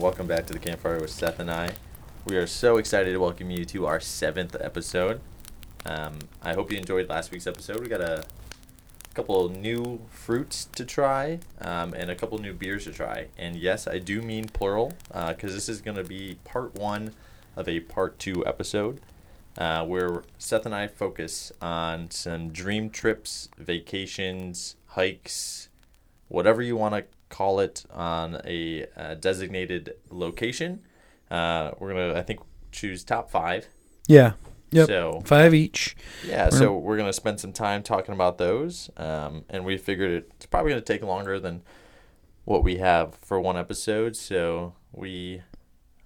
Welcome back to the Campfire with Seth and I. We are so excited to welcome you to our seventh episode. Um, I hope you enjoyed last week's episode. We got a couple new fruits to try um, and a couple new beers to try. And yes, I do mean plural because this is going to be part one of a part two episode uh, where Seth and I focus on some dream trips, vacations, hikes, whatever you want to call it on a uh, designated location. Uh, we're gonna, I think, choose top five. Yeah. Yep. So Five each. yeah, so we're gonna spend some time talking about those, um, and we figured it's probably gonna take longer than what we have for one episode, so we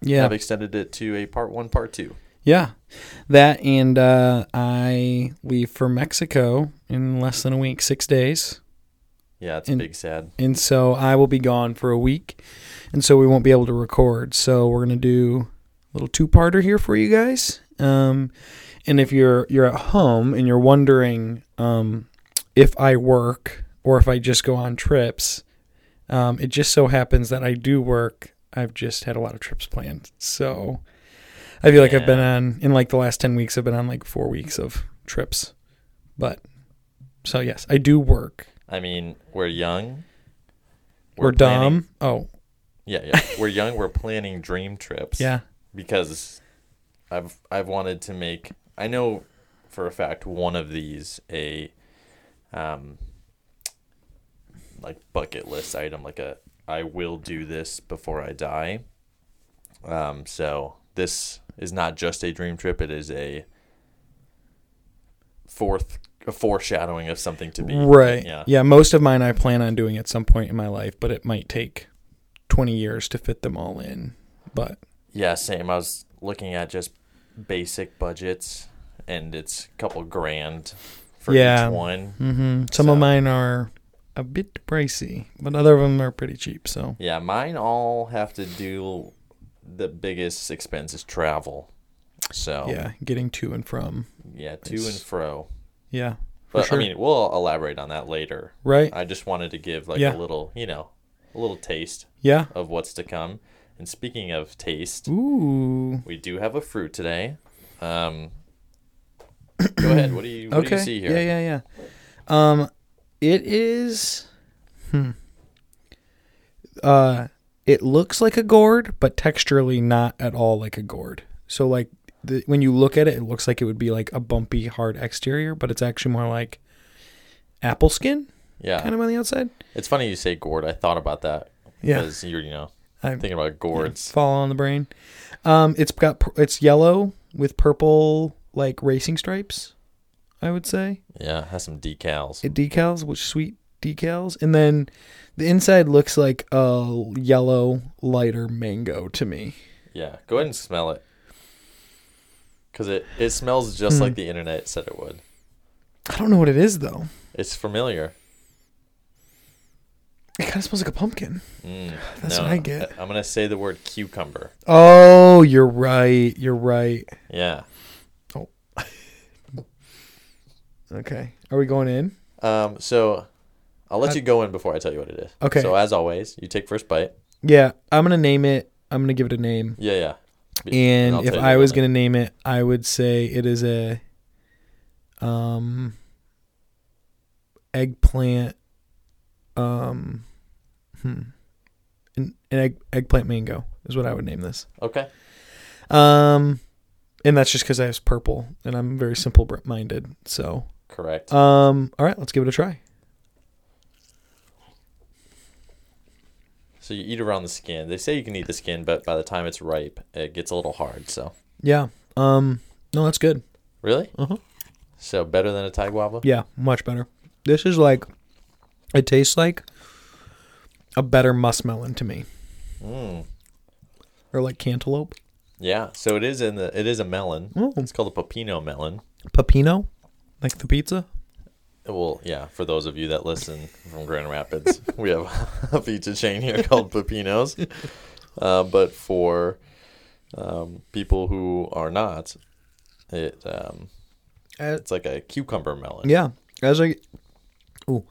Yeah. have extended it to a part one, part two. Yeah. That and uh, I leave for Mexico in less than a week, six days. Yeah, it's And- big sad. And so I will be gone for a week. And so we won't be able to record. So we're going to do a little two parter here for you guys. Um, and if you're you're at home and you're wondering um, if I work or if I just go on trips, um, it just so happens that I do work. I've just had a lot of trips planned. So I feel like I've been on, in like the last 10 weeks, I've been on like four weeks of trips. But so yes, I do work. I mean, we're young. We're, planning- dumb. Oh, Yeah, yeah. we're young. We're planning dream trips. yeah. because I've I've wanted to make I know for a fact one of these a um like bucket list item like a I will do this before I die. Um so this is not just a dream trip it is a fourth a foreshadowing of something to be. Right. Yeah. Yeah. Most of mine I plan on doing at some point in my life, but it might take 20 years to fit them all in. But Yeah, same. I was looking at just basic budgets and it's a couple grand for Yeah. each one. Mm-hmm. some So- of mine are a bit pricey, but other of them are pretty cheap. So Yeah, mine all have to do the biggest expense is travel. So yeah, getting to and from. yeah, to and fro. Yeah. But sure. I mean, we'll elaborate on that later. right. I just wanted to give like Yeah. a little, you know, a little taste Yeah. of what's to come. And speaking of taste, Ooh. we do have a fruit today. Um, go ahead. What do you What okay. do you see here? Yeah, yeah, yeah. Um, it is. Hmm. Uh, it looks like a gourd, but texturally not at all like a gourd. So like the, when you look at it, it looks like it would be like a bumpy, hard exterior, but it's actually more like apple skin, Yeah. kind of on the outside. It's funny you say gourd. I thought about that Yeah, because you're, you know, I'm thinking about gourds. fall on the brain. Um, it's got it's yellow with purple like racing stripes. I would say. Yeah, has some decals. it decals, which sweet decals, and then the inside looks like a yellow lighter mango to me. Yeah, go ahead and smell it. Cause it it smells just Hmm. like the internet said it would. I don't know what it is though. It's familiar. It kind of smells like a pumpkin. Mm, That's what I get. I'm gonna say the word cucumber. Oh, you're right. You're right. Yeah. Oh. Okay. Are we going in? Um. So, I'll let Uh, you go in before I tell you what it is. Okay. So as always, you take first bite. Yeah, I'm gonna name it. I'm gonna give it a name. Yeah, yeah. Be- And if I was gonna name it, I would say it is a um eggplant um hmm an, an egg eggplant mango is what I would name this. Okay. Um and that's just because I was purple and I'm very simple minded. So Correct. um all right, let's give it a try. So you eat around the skin. They say you can eat the skin, but by the time it's ripe, it gets a little hard. So Yeah. Um no, that's good. really, Uh-huh. so better than a Thai guava. Yeah, much better. This is like it tastes like a better muskmelon to me. Mm. Or like cantaloupe. Yeah. So it is in the. It is a melon. Oh. It's called a pepino melon. Pepino? Like the pizza? Well, yeah, for those of you that listen from Grand Rapids, we have a pizza chain here called Peppino's. Uh, but for um, people who are not, it um, Uh, it's like a cucumber melon. yeah. As I ooh,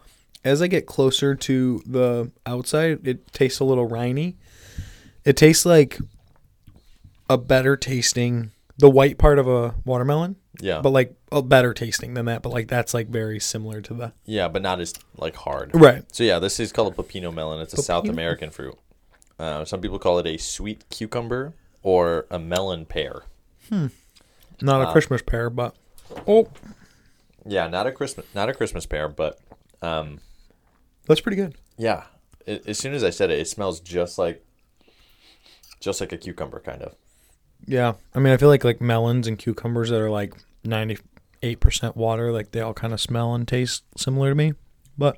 as I get closer to the outside, it tastes a little riney. It tastes like a better tasting the white part of a watermelon, Yeah. but like a better tasting than that. But like that's like very similar to the yeah, but not as like hard. right. So yeah, this is called a pepino melon. It's a South Pepino. American fruit. Uh, some people call it a sweet cucumber or a melon pear. Hmm. Not a Uh, Christmas pear, but oh, Yeah, not a Christmas, not a Christmas pear, but um, that's pretty good. yeah. As soon as I said it, it smells just like, just like a cucumber, kind of. Yeah, I mean, I feel like like melons and cucumbers that are like ninety eight percent water, like they all kind of smell and taste similar to me. But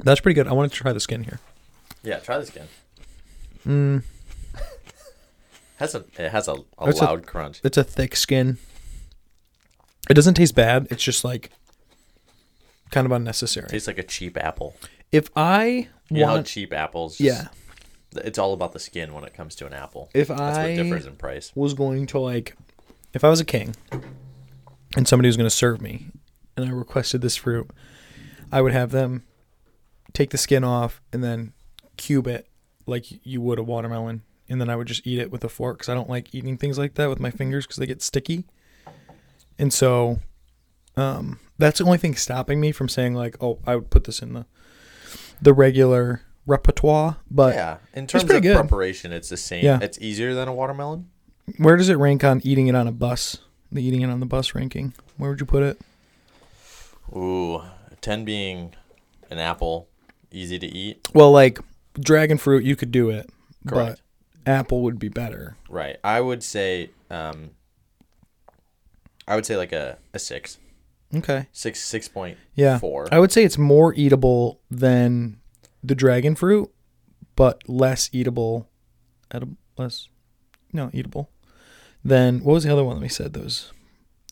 that's pretty good. I wanted to try the skin here. Yeah, try the skin. Mm, Has a it has a, a a- loud crunch. it's a thick skin. It doesn't taste bad. It's just like kind of unnecessary. tastes like a cheap apple. If I You know want, cheap apples? yeah, it's all about the skin when it comes to an apple. if That's I what differs in price. was going to like, if I was a king and somebody was going to serve me and I requested this fruit, I would have them take the skin off and then cube it like you would a watermelon. And then I would just eat it with a fork because I don't like eating things like that with my fingers because they get sticky. And so um, that's the only thing stopping me from saying like, oh, I would put this in the the regular repertoire. But yeah, in terms of good. preparation, it's the same. Yeah. It's easier than a watermelon. Where does it rank on eating it on a bus? The eating it on the bus ranking. Where would you put it? Ooh, ten being an apple, easy to eat. Well, like dragon fruit, you could do it, Correct. but apple would be better. Right. I would say, um, I would say like a, a six, Okay. six, six point Yeah. four. I would say it's more eatable than the dragon fruit, but less eatable. Edible, less, no, eatable. Than what was the other one that we said? Those,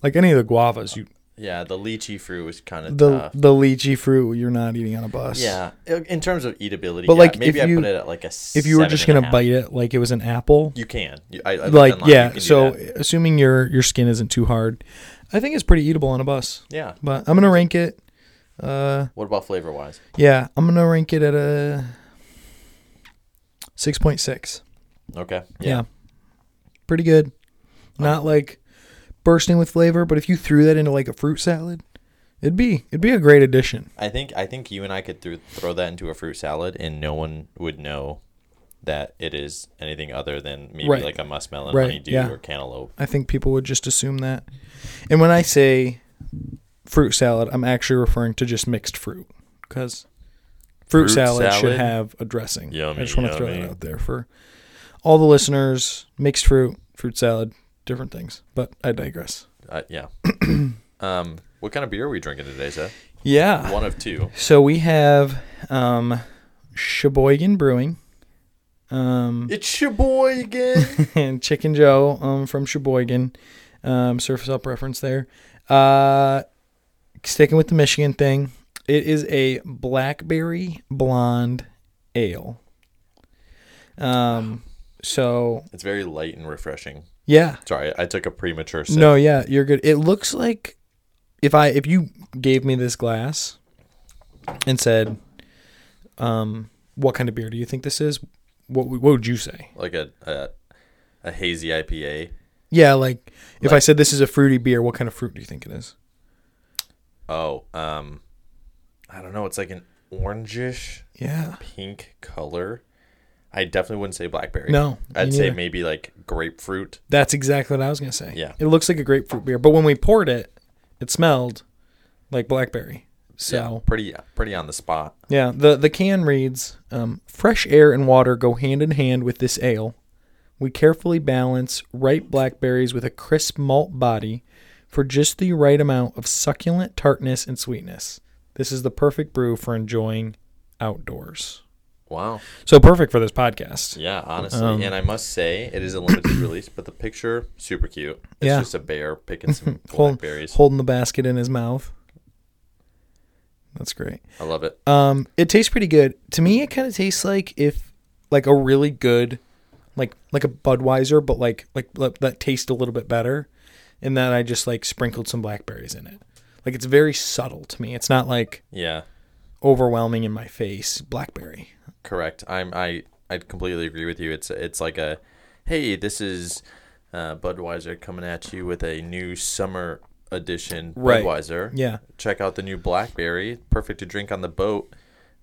like any of the guavas, you Yeah, the lychee fruit was kind of the tough. the lychee fruit you're not eating on a bus. Yeah, in terms of eatability, But, yeah, like, maybe if I you- put it at like a. If you were just gonna bite it like it was an apple, you can. I, I like yeah. can So assuming your your skin isn't too hard, I think it's pretty eatable on a bus. yeah. But I'm gonna rank it. Uh, What about flavor wise? yeah, I'm gonna rank it at a six point six. Okay. Yeah. pretty good. Not like bursting with flavor, but if you threw that into like a fruit salad, it'd be it'd be a great addition. I think I think you and I could throw throw that into a fruit salad, and no one would know that it is anything other than maybe Right. like a muskmelon, Right, honeydew, yeah. or cantaloupe. I think people would just assume that. And when I say fruit salad, I'm actually referring to just mixed fruit because fruit, Fruit salad, should have a dressing. Yummy, I just want to throw that out there for all the listeners. Mixed fruit, fruit salad, different things. But I digress. Uh, yeah. um, what kind of beer are we drinking today, Seth? Yeah. One of two. So we have um, Sheboygan Brewing. Um, It's Sheboygan. and Chicken Joe um, from Sheboygan. Um, Surf's Up reference there. Uh, sticking with the Michigan thing, it is a blackberry blonde ale. Um, so it's very light and refreshing. Yeah, Sorry, I took a premature sip. no, yeah, you're good. It looks like if I if you gave me this glass and said, um, what kind of beer do you think this is? What what would you say? like a a, a hazy IPA. Yeah, like if I said this is a fruity beer, what kind of fruit do you think it is? Oh, um, I don't know. It's like an orangish Yeah. pink color. I definitely wouldn't say blackberry. No, I'd say maybe like grapefruit. That's exactly what I was gonna say. Yeah. It looks like a grapefruit beer, but when we poured it, it smelled like blackberry. yeah, So pretty pretty on the spot. yeah, the the can reads, um, "Fresh air and water go hand in hand with this ale. We carefully balance ripe blackberries with a crisp malt body for just the right amount of succulent tartness and sweetness. This is the perfect brew for enjoying outdoors. Wow. So perfect for this podcast. Yeah, honestly, Um, and I must say it is a limited release, but the picture super cute. It's Yeah. just a bear picking some Hold- blackberries. Holding the basket in his mouth. That's great. I love it. Um, it tastes pretty good. To me, it kind of tastes like if like a really good, like like a Budweiser, but like like like that tastes a little bit better, and then I just like sprinkled some blackberries in it. Like it's very subtle to me. It's not like Yeah, overwhelming in my face. Blackberry. correct. I'm I I completely agree with you. It's it's like a, hey, this is uh, Budweiser coming at you with a new summer edition Right. Budweiser. Yeah. Check out the new Blackberry, perfect to drink on the boat.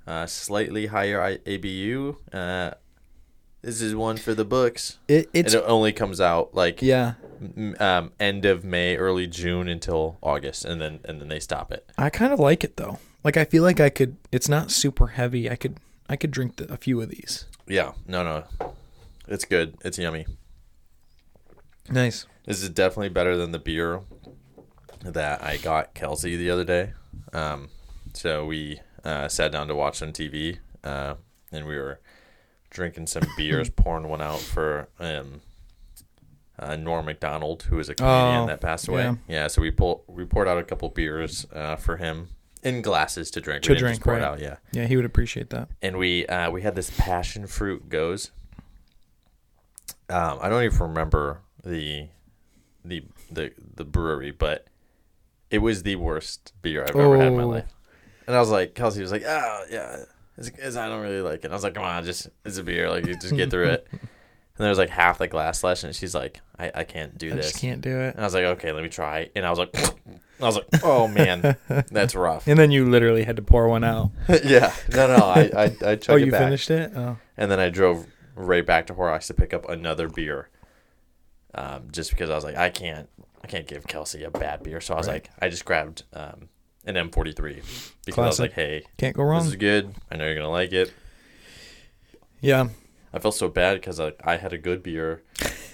Uh, slightly higher I- ABV. Uh, this is one for the books. It, it's it only comes out like yeah. um, end of May, early June until August, and then and then they stop it. I kind of like it though. Like I feel like I could. It's not super heavy. I could. I could drink the, a few of these. Yeah, no, no, it's good. It's yummy. Nice. This is definitely better than the beer that I got Kelsey the other day. Um, so we uh, sat down to watch some TV, uh, and we were drinking some beers, pouring one out for um, uh, Norm Macdonald, who is a comedian Oh, that passed away. yeah. Yeah, so we pull we poured out a couple beers uh, for him in glasses to drink. To we didn't just drink, right. out, yeah. Yeah, he would appreciate that. And we uh, we had this passion fruit goes. Um, I don't even remember the the the the brewery, but it was the worst beer I've ever had in my Oh. life. And I was like, Kelsey was like, "Oh yeah, it's, it's, I don't really like it." And I was like, "Come on, just it's a beer, like you just get through it." And there was like half the glass left, and she's like, "I, I can't do I this." just can't do it. And I was like, "Okay, let me try." And I was like, I was like, "Oh man, that's rough." And then you literally had to pour one out. yeah, no, no, I I, I chugged oh, you back. finished it? Oh, And then I drove right back to Horrocks to pick up another beer. Um, just because I was like, I can't, I can't give Kelsey a bad beer. So I was Right. like, I just grabbed um, an M43 because I was like, hey, can't go wrong. this is good. I know you're gonna like it. Yeah. I felt so bad because I, I had a good beer,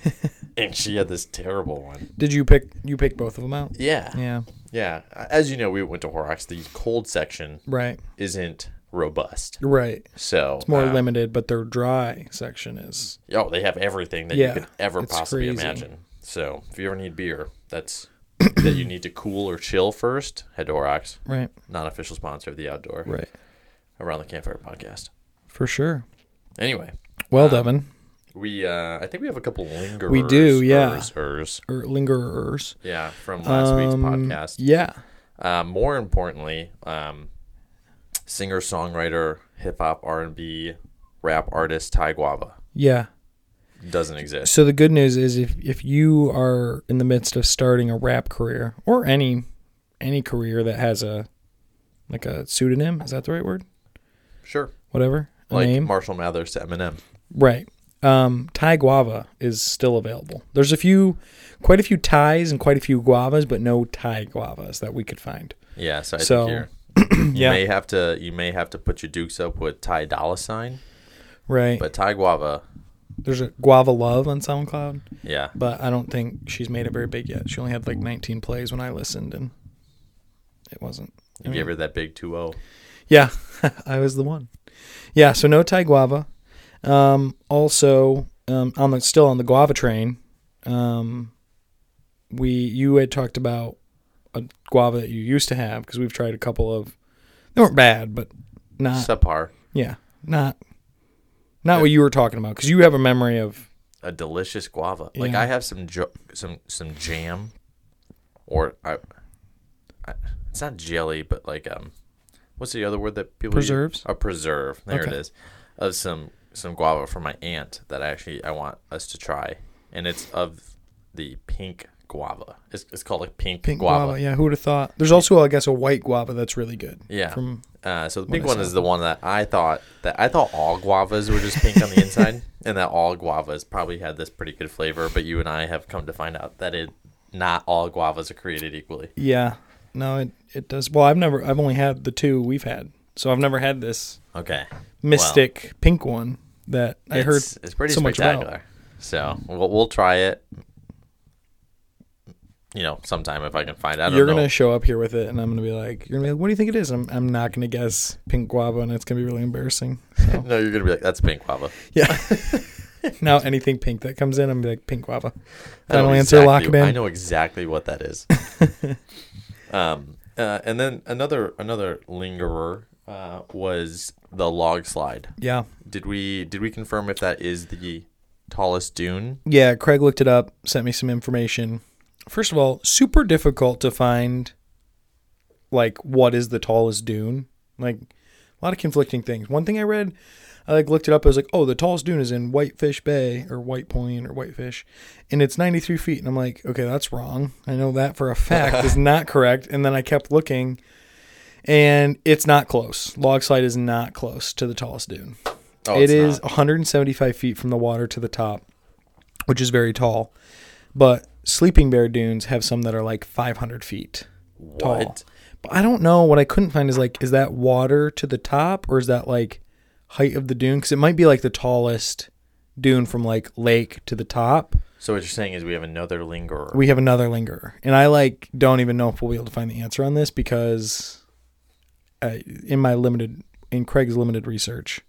and she had this terrible one. Did you pick? You pick both of them out? Yeah, Yeah. yeah. As you know, we went to Horrocks. The cold section Right. isn't robust, Right. so It's more uh, limited, but their dry section is. Oh, they have everything that Yeah, you could ever possibly crazy. imagine. So if you ever need beer, that's that you need to cool or chill first, head to Horrocks, Right. non official sponsor of the outdoor Right. around the campfire podcast. For sure. Anyway, Well, Um, Devin, we uh I think we have a couple lingerers. We do, yeah. ers, ers. or lingerers. yeah, from last week's Um, podcast. Yeah. Uh, more importantly, um, singer songwriter, hip hop, R and B, rap artist Ty Guava Yeah. doesn't exist. So the good news is if if you are in the midst of starting a rap career or any any career that has a like a pseudonym, is that the right word? Sure, Whatever. Like name. Marshall Mathers to Eminem. Right. Um, Thai guava is still available. There's a few, quite a few Thais and quite a few guavas, but no Thai guavas that we could find. Yeah, so I So, think you're you yeah. may have to you may have to put your dukes up with Ty Dolla Sign, Right. but Ty Guava, There's a Guava Love on SoundCloud, yeah, but I don't think she's made it very big yet. She only had like 19 plays when I listened, and it wasn't. you gave her that big 2-0. Yeah, I was the one. Yeah, so no Thai guava. Um, also, um, on the still on the guava train, um, we you had talked about a guava that you used to have because we've tried a couple of. They weren't bad, but not subpar, yeah, not not what you were talking about because you have a memory of a delicious guava. Like I have some jo- some some jam, or I, I, it's not jelly, but like um, what's the other word that people use? Preserves? A preserve. There it Okay. is, of some some guava from my aunt that I actually I want us to try, and it's of the pink guava. It's, it's called like pink, pink guava. guava. Yeah, who would have thought? There's also, I guess, a white guava that's really good. Yeah. From Uh, so the pink one is the one that I thought that I thought all guavas were just pink on the inside, and that all guavas probably had this pretty good flavor. But you and I have come to find out that it not all guavas are created equally. yeah, no, it it does. Well, I've never, I've only had the two we've had, so I've never had this Okay, mystic pink one that I heard. it's, it's pretty so much about. spectacular. So we'll, we'll try it. You know, sometime if I can find. out. You're know. gonna show up here with it, and I'm gonna be like, "You're gonna be like, what do you think it is?" I'm, I'm not gonna guess pink guava, and it's gonna be really embarrassing. So no, you're gonna be like, "That's pink guava." yeah. now anything pink that comes in, I'm gonna be like pink guava. I know Final answer, exactly-. I know exactly what that is. um, uh, and then another another lingerer uh, was the log slide. Yeah, Did we did we confirm if that is the tallest dune? yeah. Craig looked it up, sent me some information. First of all, super difficult to find. Like, what is the tallest dune? Like, A lot of conflicting things. One thing I read, I like looked it up. I was like, oh, the tallest dune is in Whitefish Bay or White Point or Whitefish, and it's 93 feet. And I'm like, okay, that's wrong. I know that for a fact is not correct. And then I kept looking, and it's not close. Log Slide is not close to the tallest dune. Oh, it's not. 175 feet from the water to the top, which is very tall. But Sleeping Bear dunes have some that are like 500 feet tall. But I don't know. What I couldn't find is like, is that water to the top or is that like height of the dune? Because it might be like the tallest dune from like lake to the top. So what you're saying is we have another lingerer. We have another lingerer, and I like don't even know if we'll be able to find the answer on this because, uh, in my limited in Craig's limited research,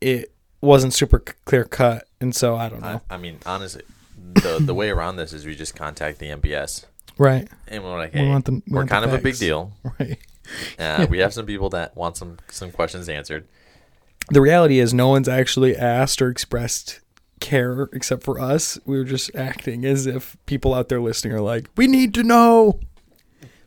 it wasn't super clear cut, and so I don't know. I, I mean, honestly, the the way around this is we just contact the NPS right, and we're like, We hey, want the- we the kind of a big deal. right. Uh, we have some people that want some some questions answered. The reality is, no one's actually asked or expressed care except for us. We were just acting as if people out there listening are like, "We need to know."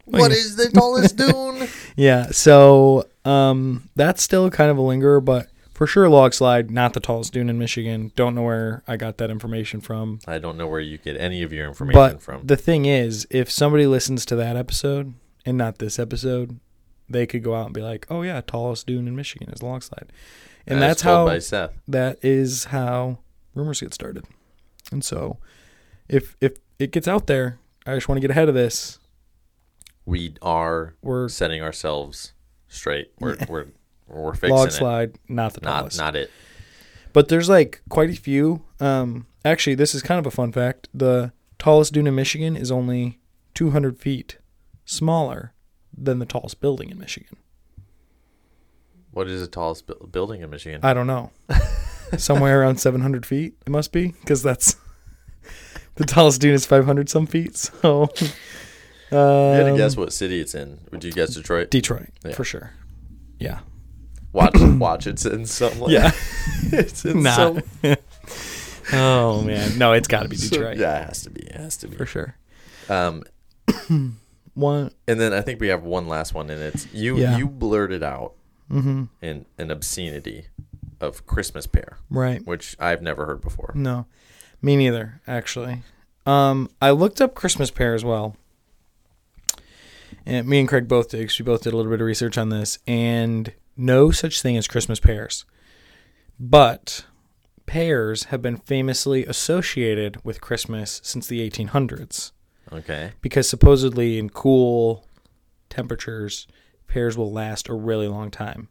What is the tallest dune? Yeah, so um, that's still kind of a lingerer, but for sure, log slide, not the tallest dune in Michigan. Don't know where I got that information from. I don't know where you get any of your information But from. the thing is, if somebody listens to that episode and not this episode, they could go out and be like, "Oh yeah, tallest dune in Michigan is log slide," and As that's how that is how rumors get started. And so, if if it gets out there, I just want to get ahead of this. We are We're setting ourselves straight. We're Yeah. we're we're fixing log it. slide, not the Not tallest. not it. But there's like quite a few. Um, actually, this is kind of a fun fact. The tallest dune in Michigan is only 200 feet smaller than the tallest building in Michigan. What is the tallest bu- building in Michigan? I don't know. Somewhere around 700 feet, it must be, because that's the tallest dune is 500 some feet. So, you had to um, guess what city it's in. Would you guess Detroit? Detroit Yeah. for sure. Yeah. Watch watch it's in some like Yeah. it's in Nah. some oh man, no, it's got to be so- Detroit yeah, it has to be. It has to be. for sure. Um One. and then I think we have one last one and it's you Yeah. you blurted out Mm-hmm. in an obscenity of Christmas pear, Right. which I've never heard before. No, me neither. Actually, um, I looked up Christmas pear as well, and me and Craig both did we both did a little bit of research on this, and no such thing as Christmas pears. But pears have been famously associated with Christmas since the 1800s Okay. because supposedly in cool temperatures, pears will last a really long time.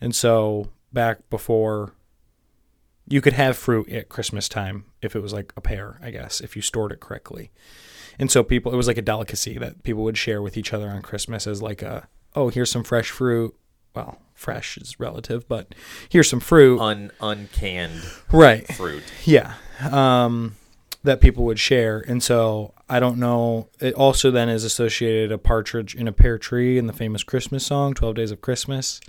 And so back before you could have fruit at Christmas time if it was like a pear, I guess, if you stored it correctly. And so people it was like a delicacy that people would share with each other on Christmas as like a oh, here's some fresh fruit. Well, fresh is relative, but here's some fruit. Un uncanned right. fruit. Yeah. Um, that people would share. And so I don't know. It also then is associated a partridge in a pear tree in the famous Christmas song, 12 Days of Christmas.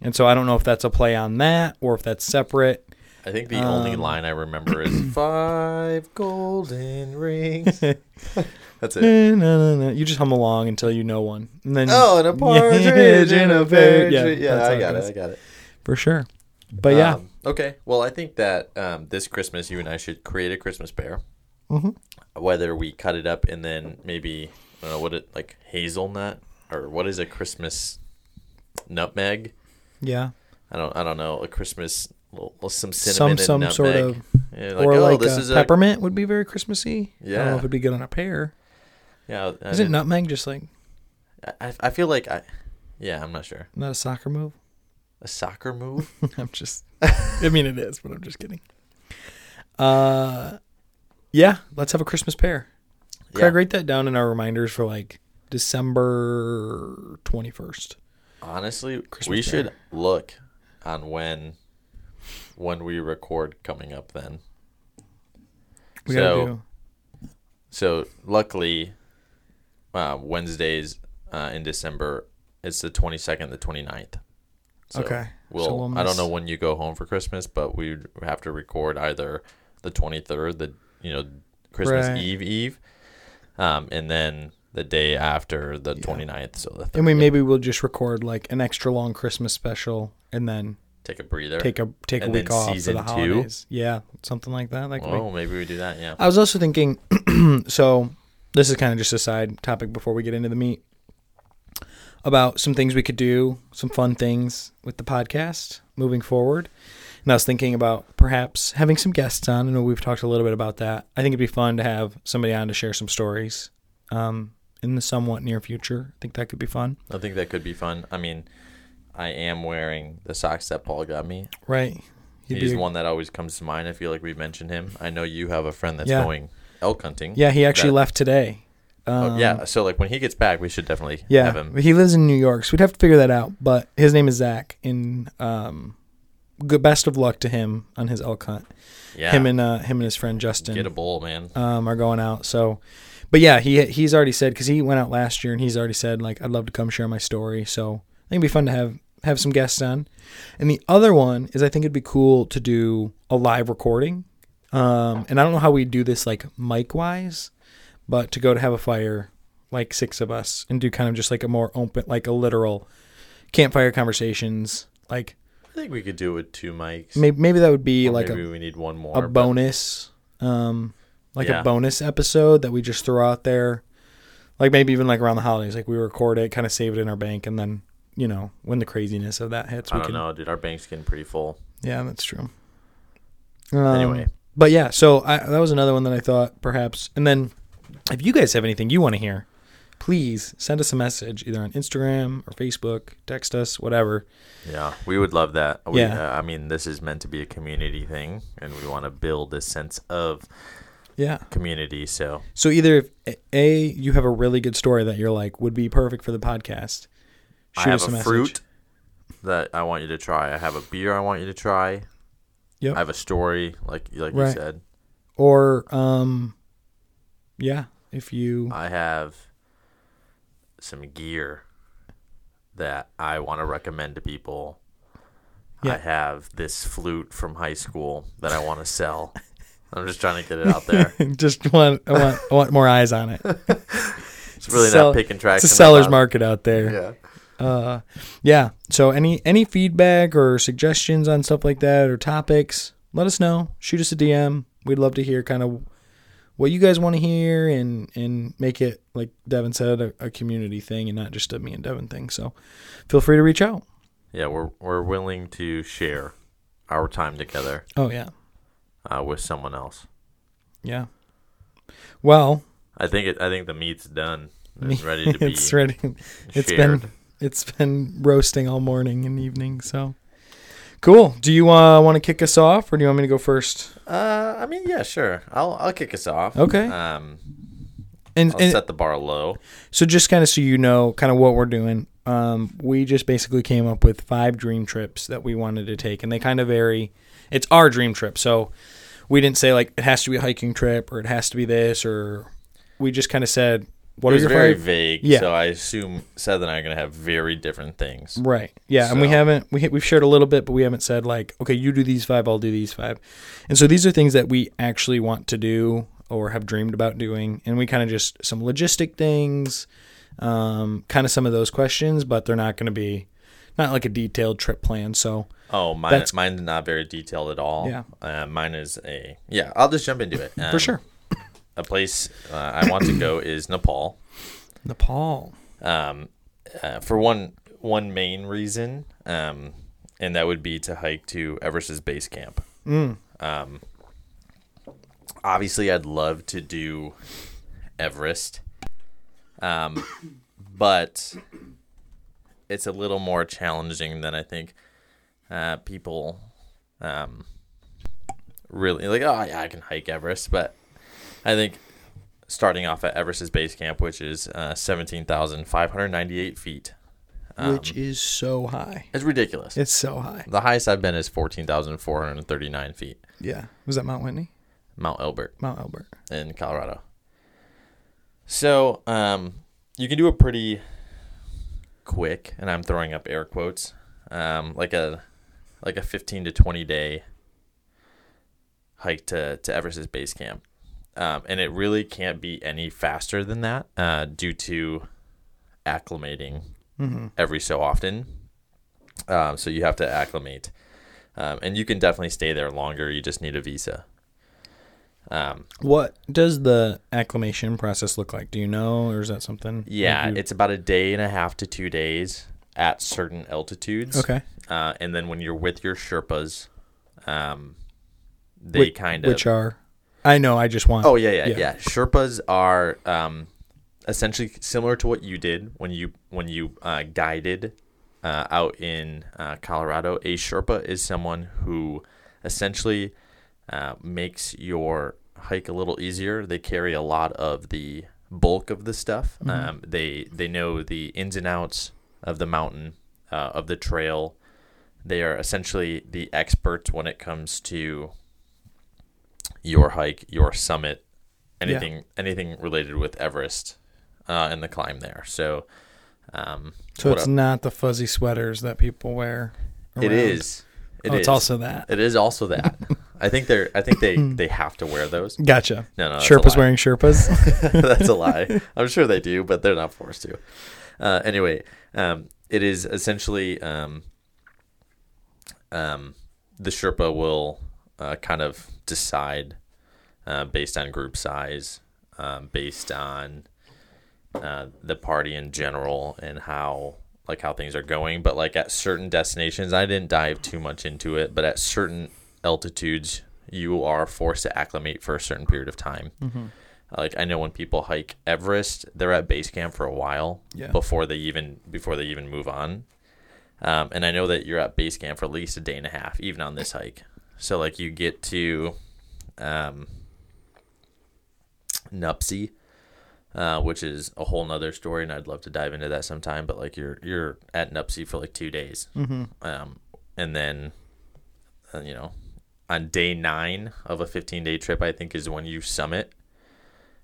And so I don't know if that's a play on that or if that's separate. I think the only Um, line I remember is five golden rings. That's it. No, no, no. You just hum along until you know one. And then Oh, and a partridge in a pear tree. Yeah, that's how I got it. goes. I got it. For sure. But yeah. Um, okay. Well, I think that um, this Christmas, you and I should create a Christmas pear. Mhm. Whether we cut it up and then maybe I don't know what it like hazelnut or what is a Christmas nutmeg? Yeah. I don't. I don't know. A Christmas little, little- some cinnamon Some some sort of Yeah, like, or oh, like this is a peppermint would be very Christmassy. I don't know Yeah. if it'd be good on a pear. yeah. I, Isn't didn't- nutmeg just like I, I feel like I. Yeah, I'm not sure. not a soccer move? A soccer move? I'm just. I mean, it is, but I'm just kidding. Uh, yeah. Let's have a Christmas pear. Craig, yeah. write that down in our reminders for like December twenty first. Honestly, Christmas we pear. should look on when when we record coming up then. We so so luckily uh, Wednesdays uh, in December it's the 22nd the 29th. So okay. We'll, So we'll I don't know when you go home for Christmas, but we have to record either the 23rd, the you know Christmas Right. Eve Eve, um, and then the day after the Yeah. 29th. So the And we maybe we'll just record like an extra long Christmas special and then take a breather. take a take a week off for season the two? holidays. Yeah, something like that. Be oh, maybe we do that. Yeah. I was also thinking, so this is kind of just a side topic before we get into the meat about some things we could do, some fun things with the podcast moving forward. And I was thinking about perhaps having some guests on. I know we've talked a little bit about that. I think it'd be fun to have somebody on to share some stories um, in the somewhat near future. I think that could be fun. I think that could be fun. I mean, I am wearing the socks that Paul got me. Right. He'd He's be- one that always comes to mind. I feel like we mentioned him. I know you have a friend that's Yeah. going elk hunting. Yeah, he actually that- left today. Oh, Um, yeah. So like when he gets back, we should definitely Yeah, have him. he lives in New York, so we'd have to figure that out. But his name is Zach, and um, good best of luck to him on his elk hunt. Yeah. Him and uh, him and his friend Justin get a bull, man. um, are going out. So, but yeah, he he's already said because he went out last year, and he's already said like I'd love to come share my story. So I think it'd be fun to have have some guests on. And the other one is I think it'd be cool to do a live recording. Um, and I don't know how we'd do this like mic wise, but to go to have a fire, like six of us, and do kind of just like a more open, like a literal campfire conversations. Like I think we could do it with two mics. maybe maybe that would be Or like maybe a, we need one more. a but- bonus, um, like Yeah. a bonus episode that we just throw out there. Like maybe even like around the holidays, like we record it, kind of save it in our bank, and then you know when the craziness of that hits, I we don't can. know, dude. Our bank's getting pretty full. Yeah, that's true. Um, Anyway. but yeah, so I, that was another one that I thought perhaps. And then, if you guys have anything you want to hear, please send us a message either on Instagram or Facebook, text us, whatever. Yeah, we would love that. We, Yeah. uh, I mean, this is meant to be a community thing, and we want to build a sense of Yeah. community. So So either if a you have a really good story that you're like would be perfect for the podcast, I have a fruit that I want you to try. I have a beer I want you to try. Yep. I have a story, like like you said. or um, yeah, if you I have some gear that I want to recommend to people. Yeah. I have this flute from high school that I want to sell. I'm just trying to get it out there. just want I want I want more eyes on it. It's really not picking tracks. It's a seller's market out there. Yeah. Uh, yeah. So any any feedback or suggestions on stuff like that or topics, let us know. Shoot us a DM. We'd love to hear kind of what you guys want to hear and and make it like Devin said a, a community thing and not just a me and Devin thing. So feel free to reach out. Yeah, we're we're willing to share our time together Oh yeah, uh, with someone else. yeah. Well, I think it. I think the meat's done. It's ready to be it's ready. It's shared. been it's been roasting all morning and evening. So cool. Do you uh, want to kick us off, or do you want me to go first? Uh, I mean, yeah, sure. I'll I'll kick us off. Okay. Um, And, I'll and set the bar low. So just kind of so you know, kind of what we're doing. Um, we just basically came up with five dream trips that we wanted to take, and they kind of vary. It's our dream trip, so we didn't say like it has to be a hiking trip or it has to be this, or we just kind of said, "What it was your very vague. Yeah. So I assume Seth and I are gonna have very different things. Right. Yeah, and we haven't we we've shared a little bit, but we haven't said like, okay, you do these five, I'll do these five. And so these are things that we actually want to do or have dreamed about doing, and we kind of just some logistic things, um, kind of some of those questions, but they're not going to be not like a detailed trip plan. So Oh, mine, That's- mine's not very detailed at all. Yeah. Uh, mine is a yeah. I'll just jump into it. for Um, sure, A place uh, I want to go is Nepal. Nepal. Um, uh, for one one main reason, um, and that would be to hike to Everest's base camp. Mm. Um, obviously, I'd love to do Everest, um, but it's a little more challenging than I think uh, people um, really like. Oh, yeah, I can hike Everest, but I think starting off at Everest's base camp, which is uh, seventeen thousand five hundred ninety-eight feet, um, Which is so high. is ridiculous. It's so high. The highest I've been is 14,439 feet, Yeah. Was that Mount Whitney? Mount Elbert Mount Elbert. in Colorado. So, um, you can do a pretty quick, and I'm throwing up air quotes, um, like a like a 15 to 20 day hike to to Everest's base camp. Um, and it really can't be any faster than that uh, due to acclimating every so often. Um, so you have to acclimate, um, and you can definitely stay there longer. You just need a visa. Um, What does the acclimation process look like? Do you know, or is that something? yeah, you- it's about a day and a half to two days at certain altitudes. okay. Uh, and then when you're with your Sherpas, um, they Which- kind of which are, I know. I just want. Oh yeah, yeah, Yeah. yeah. Sherpas are um, essentially similar to what you did when you when you uh, guided uh, out in uh, Colorado. A Sherpa is someone who essentially uh, makes your hike a little easier. They carry a lot of the bulk of the stuff. Um, they they know the ins and outs of the mountain, uh, of the trail. They are essentially the experts when it comes to your hike, your summit, anything anything related with Everest uh, and the climb there. So, um, so it's not the fuzzy sweaters that people wear. it around. is. It oh, is. it's also that. It is also that. I think they're. I think they they have to wear those. Gotcha. No, no, Sherpas wearing Sherpas. that's a lie. I'm sure they do, but they're not forced to. Uh, anyway, um, it is essentially um, um, the Sherpa will uh, kind of decide uh, based on group size, um, based on uh, the party in general, and how like how things are going. But like at certain destinations, I didn't dive too much into it, but at certain altitudes, you are forced to acclimate for a certain period of time. Like I know when people hike Everest, they're at base camp for a while Yeah. before they even before they even move on. Um, and I know that you're at base camp for at least a day and a half, even on this hike. So like you get to um, Nupsy, uh, which is a whole nother story, and I'd love to dive into that sometime. But like you're you're at Nupsy for like two days, mm-hmm. um, and then uh, you know on day nine of a 15 day trip, I think is when you summit,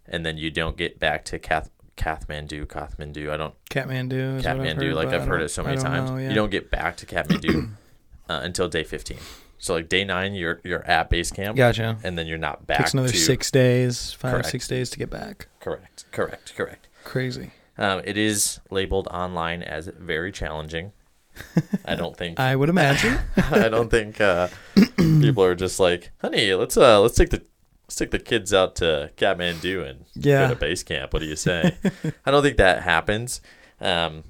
and then you don't get back to Kath- Kathmandu. Kathmandu, I don't Kathmandu. What I've Kathmandu. heard, like I've heard it so many times. know, yeah. You don't get back to Kathmandu uh, until day 15. So like day nine, you're you're at base camp, Gotcha. and then you're not back. Takes another to, six days, five Correct. six days to get back. Correct. Correct. Correct. Crazy. Um, it is labeled online as very challenging. I don't think I would imagine. I don't think uh, people are just like, honey, let's uh let's take the let's take the kids out to Kathmandu and Yeah. go to base camp. What do you say? I don't think that happens. Um,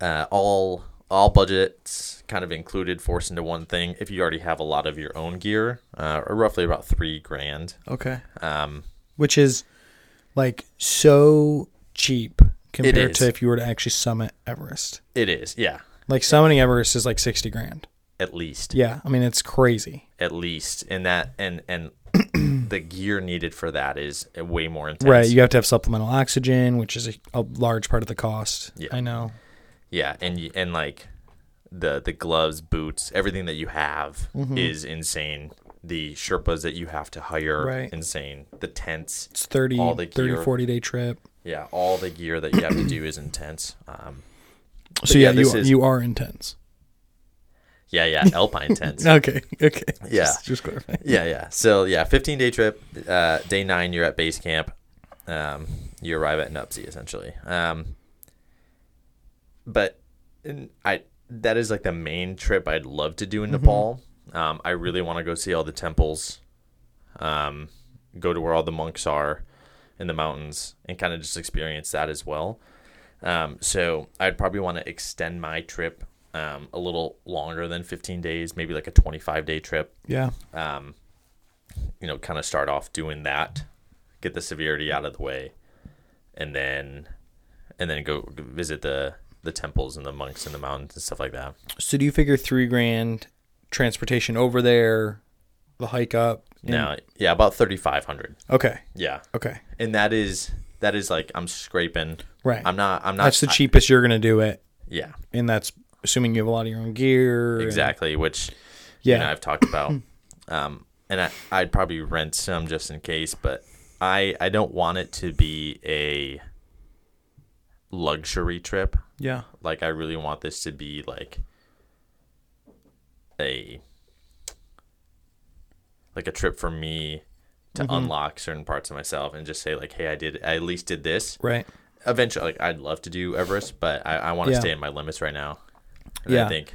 uh, all all budgets kind of included forced into one thing. If you already have a lot of your own gear, uh, or roughly about three grand. okay. Um, Which is like so cheap compared is. to if you were to actually summit Everest. it is, yeah, Like summiting Everest is like sixty grand. at least. Yeah, I mean it's crazy. at least and that and and the gear needed for that is way more intense Right, you have to have supplemental oxygen, which is a, a large part of the cost. Yeah. I know. Yeah and and like the the gloves boots everything that you have Mm-hmm. is insane the sherpas that you have to hire Right. insane the tents It's 30, All the 30 gear. 40 day trip. yeah all the gear that you have to do is intense um So yeah, yeah, you is- you are intense. yeah yeah alpine tents Okay, okay. Yeah. Just, just clarify. yeah yeah so yeah 15 day trip uh day nine you're at base camp um you arrive at nupsy essentially um but i that is like the main trip i'd love to do in nepal. Um i really want to go see all the temples um go to where all the monks are in the mountains and kind of just experience that as well. Um so i'd probably want to extend my trip um, a little longer than 15 days maybe like a 25 day trip. Yeah. um, you know, kind of start off doing that, get the severity out of the way, and then and then go visit the the temples and the monks and the mountains and stuff like that. So do you figure three grand transportation over there, the hike up? and- Now, yeah, about thirty five hundred. Okay. Yeah, Okay. and that is that is like I'm scraping. Right. I'm not. I'm not. that's the I- cheapest you're gonna do it, yeah, and that's assuming you have a lot of your own gear. and- exactly. Which yeah. you know, I've talked about. Um, and I, I'd probably rent some just in case, but I I don't want it to be a luxury trip. Yeah. Like I really want this to be like a like a trip for me to Mhm. unlock certain parts of myself and just say like, hey, I did, I at least did this. Right. Eventually, like I'd love to do Everest, but I, I want to Yeah. stay in my limits right now. And Yeah. I think,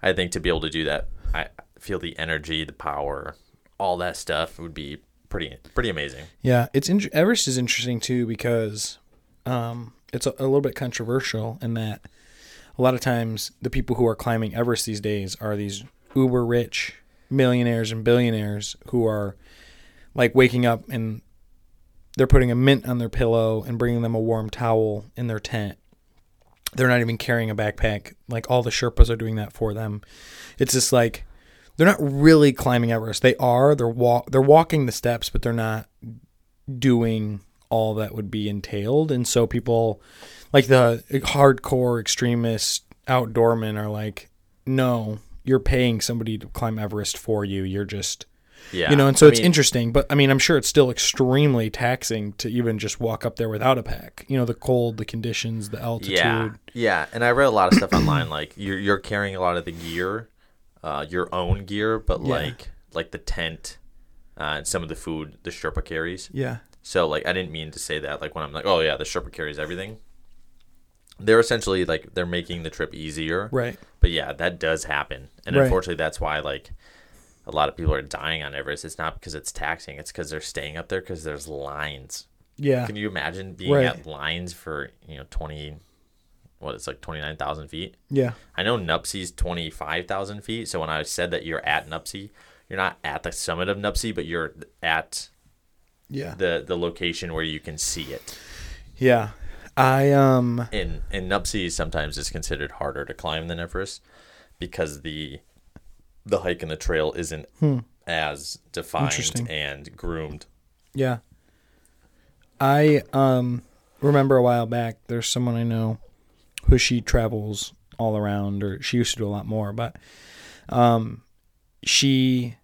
I think to be able to do that, I feel the energy, the power, all that stuff would be pretty, pretty amazing. Yeah, it's in- Everest is interesting too because um, it's a, a little bit controversial in that a lot of times the people who are climbing Everest these days are these uber rich millionaires and billionaires who are like waking up and they're putting a mint on their pillow and bringing them a warm towel in their tent. They're not even carrying a backpack. Like all the Sherpas are doing that for them. It's just like they're not really climbing Everest. They are. They're walk. They're walking the steps, but they're not doing all that would be entailed. And so people, like the hardcore extremist outdoormen, are like, "No, you're paying somebody to climb Everest for you. You're just." Yeah, you know, and so I it's mean, interesting, but I mean, I'm sure it's still extremely taxing to even just walk up there without a pack. You know, the cold, the conditions, the altitude. Yeah, yeah, and I read a lot of stuff online. Like you're you're carrying a lot of the gear, uh, your own gear, but Yeah. like like the tent, uh, and some of the food the Sherpa carries. Yeah. So like I didn't mean to say that. Like when I'm like, oh yeah, the Sherpa carries everything. They're essentially like they're making the trip easier. Right. But yeah, that does happen, and Right. unfortunately, that's why like a lot of people are dying on Everest. It's not because it's taxing; it's because they're staying up there because there's lines. Yeah. Can you imagine being Right. at lines for you know twenty, what it's like twenty nine thousand feet? Yeah. I know five thousand feet. So when I said that you're at Nuptse, you're not at the summit of Nuptse, but you're at Yeah. the the location where you can see it. Yeah. I um And and Nuptse sometimes is considered harder to climb than Everest because the the hike and the trail isn't as defined Hmm. And groomed. Yeah. I um remember a while back there's someone I know who she travels all around or she used to do a lot more, but um she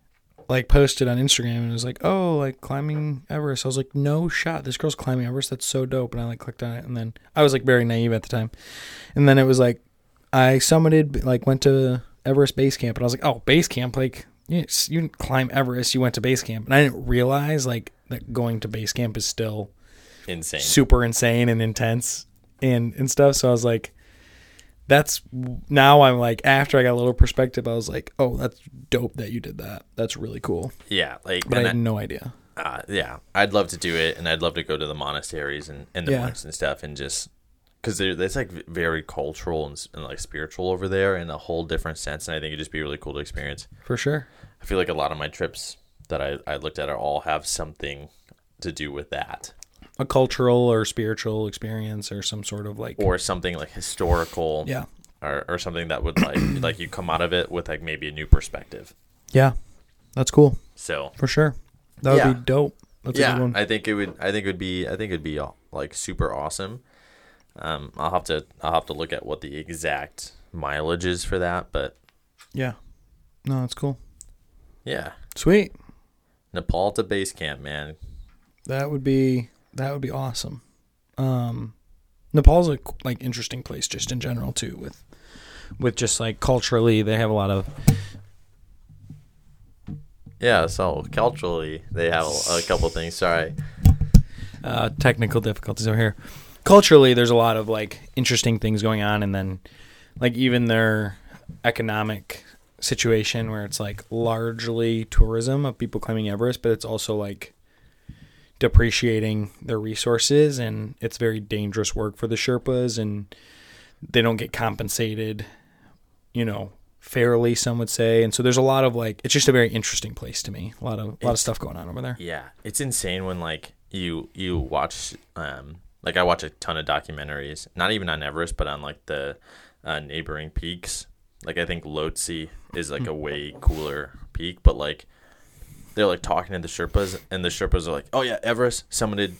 like posted on Instagram and it was like, "Oh, like climbing Everest." I was like, "No shot. This girl's climbing Everest. That's so dope." And I like clicked on it and then I was like very naive at the time. And then it was like I summited like went to Everest base camp and I was like, "Oh, base camp like you, you didn't climb Everest, you went to base camp." And I didn't realize like that going to base camp is still Insane. super insane and intense and and stuff. So I was like, that's now I'm like after I got a little perspective, I was like, oh, that's dope that you did that. That's really cool. yeah, like But I had no idea. uh, yeah, I'd love to do it, and I'd love to go to the monasteries and, and the Yeah. monks and stuff, and just because it's like very cultural and, and like spiritual over there in a whole different sense, and I think it'd just be really cool to experience. For sure. I feel like a lot of my trips that I, I looked at are all have something to do with that, A cultural or spiritual experience or some sort of like or something like historical, Yeah. or, or something that would like like you come out of it with like maybe a new perspective. Yeah. That's cool. So For sure. That would Yeah. be dope. That's a yeah, good one. I think it would. I think it would be. I think it'd be uh, like super awesome. Um, I'll have to. I'll have to look at what the exact mileage is for that, but yeah. No, that's cool. yeah, Sweet. Nepal to base camp, man. That would be that would be awesome. Um, Nepal's a like interesting place just in general too. With with just like culturally, they have a lot of Yeah. So culturally, they have a, a couple things. Sorry. uh, technical difficulties over here. Culturally, there's a lot of like interesting things going on, and then like even their economic situation where it's like largely tourism of people climbing Everest, but it's also like depreciating their resources, and it's very dangerous work for the Sherpas, and they don't get compensated, you know, fairly. Some would say, and so there's a lot of like it's just a very interesting place to me. A lot of a lot of stuff going on over there. Yeah, it's insane when like you you watch um like I watch a ton of documentaries, not even on Everest, but on like the uh, neighboring peaks. Like I think Lhotse is like a way cooler peak, but like they're like talking to the Sherpas, and the Sherpas are like, "Oh yeah, Everest summited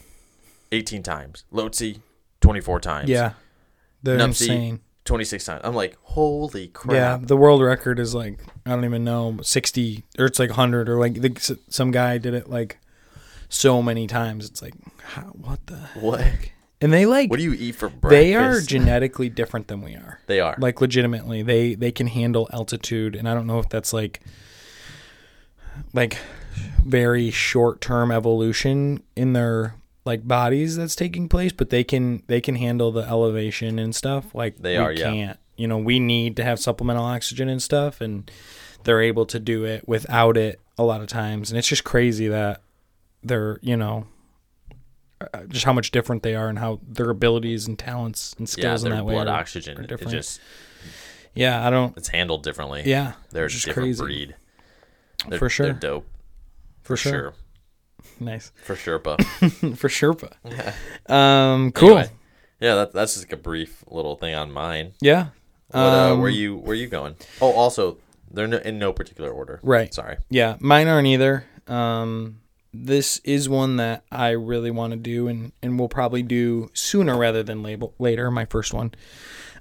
eighteen times, Lhotse twenty four times, Yeah, they're Nuptse, insane. twenty six times." I'm like, "Holy crap!" Yeah, the world record is like I don't even know sixty or it's like hundred or like the, some guy did it like so many times. It's like how, what the What? and they like What do you eat for breakfast? they are genetically different than we are. They are. Like legitimately, they they can handle altitude, and I don't know if that's like like very short term evolution in their like bodies that's taking place, but they can they can handle the elevation and stuff like They are, yeah. can't. You know, we need to have supplemental oxygen and stuff, and they're able to do it without it a lot of times, and it's just crazy that they're you know uh, just how much different they are and how their abilities and talents and Yeah, skills in that way blood are- oxygen. are different. just yeah, I don't. it's handled differently. Yeah, they're a different crazy. breed. They're, For sure. they're dope. For sure. Sure, Nice for sure, but for Sherpa. Um, cool. Anyway, yeah, that, that's just like a brief little thing on mine. Yeah. What, uh, Um, where you where you going? Oh, also, they're no, in no particular order. Right. Sorry. Yeah, mine aren't either. Um, this is one that I really want to do, and and we'll probably do sooner rather than label later. My first one,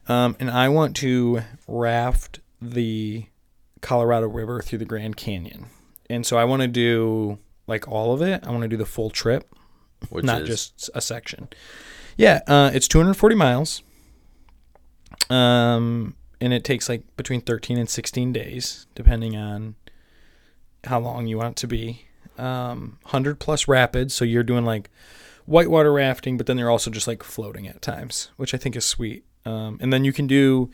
um, and I want to raft the Colorado River through the Grand Canyon, and so I want to do like all of it. I want to do the full trip, Which not is just a section. Yeah, uh, it's 240 miles. Um, and it takes like between 13 and 16 days, depending on how long you want it to be. Um, 100 plus rapids, so you're doing like whitewater rafting, but then they're also just like floating at times, which I think is sweet. Um, and then you can do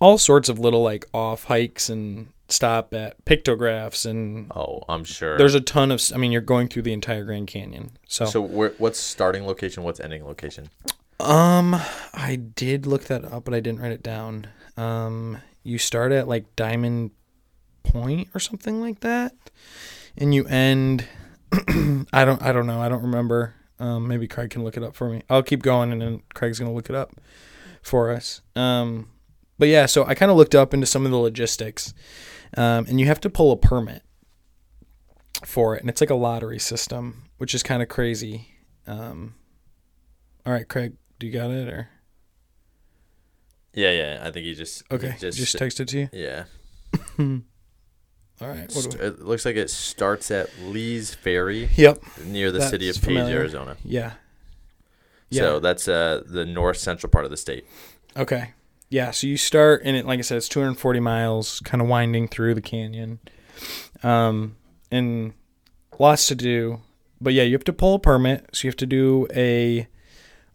all sorts of little like off hikes and stop at pictographs and oh, I'm sure. there's a ton of i mean you're going through the entire grand canyon so, so what's starting location? What's ending location? um i did look that up but i didn't write it down um you start at like diamond point or something like that and you end i don't i don't know i don't remember um maybe craig can look it up for me i'll keep going and then craig's gonna look it up for us um but yeah so i kind of looked up into some of the logistics um, and you have to pull a permit for it and it's like a lottery system which is kind of crazy um all right craig do you got it or Yeah, yeah. I think he just he okay Just, just, text it to you yeah. all right St- it looks like it starts at Lee's Ferry yep near the city of That's Page, familiar. Arizona. yeah yeah So that's uh the north central part of the state. Okay. Yeah, so you start and it like I said, it's two hundred and forty miles, kind of winding through the canyon. Um and lots to do. But yeah, you have to pull a permit, so you have to do a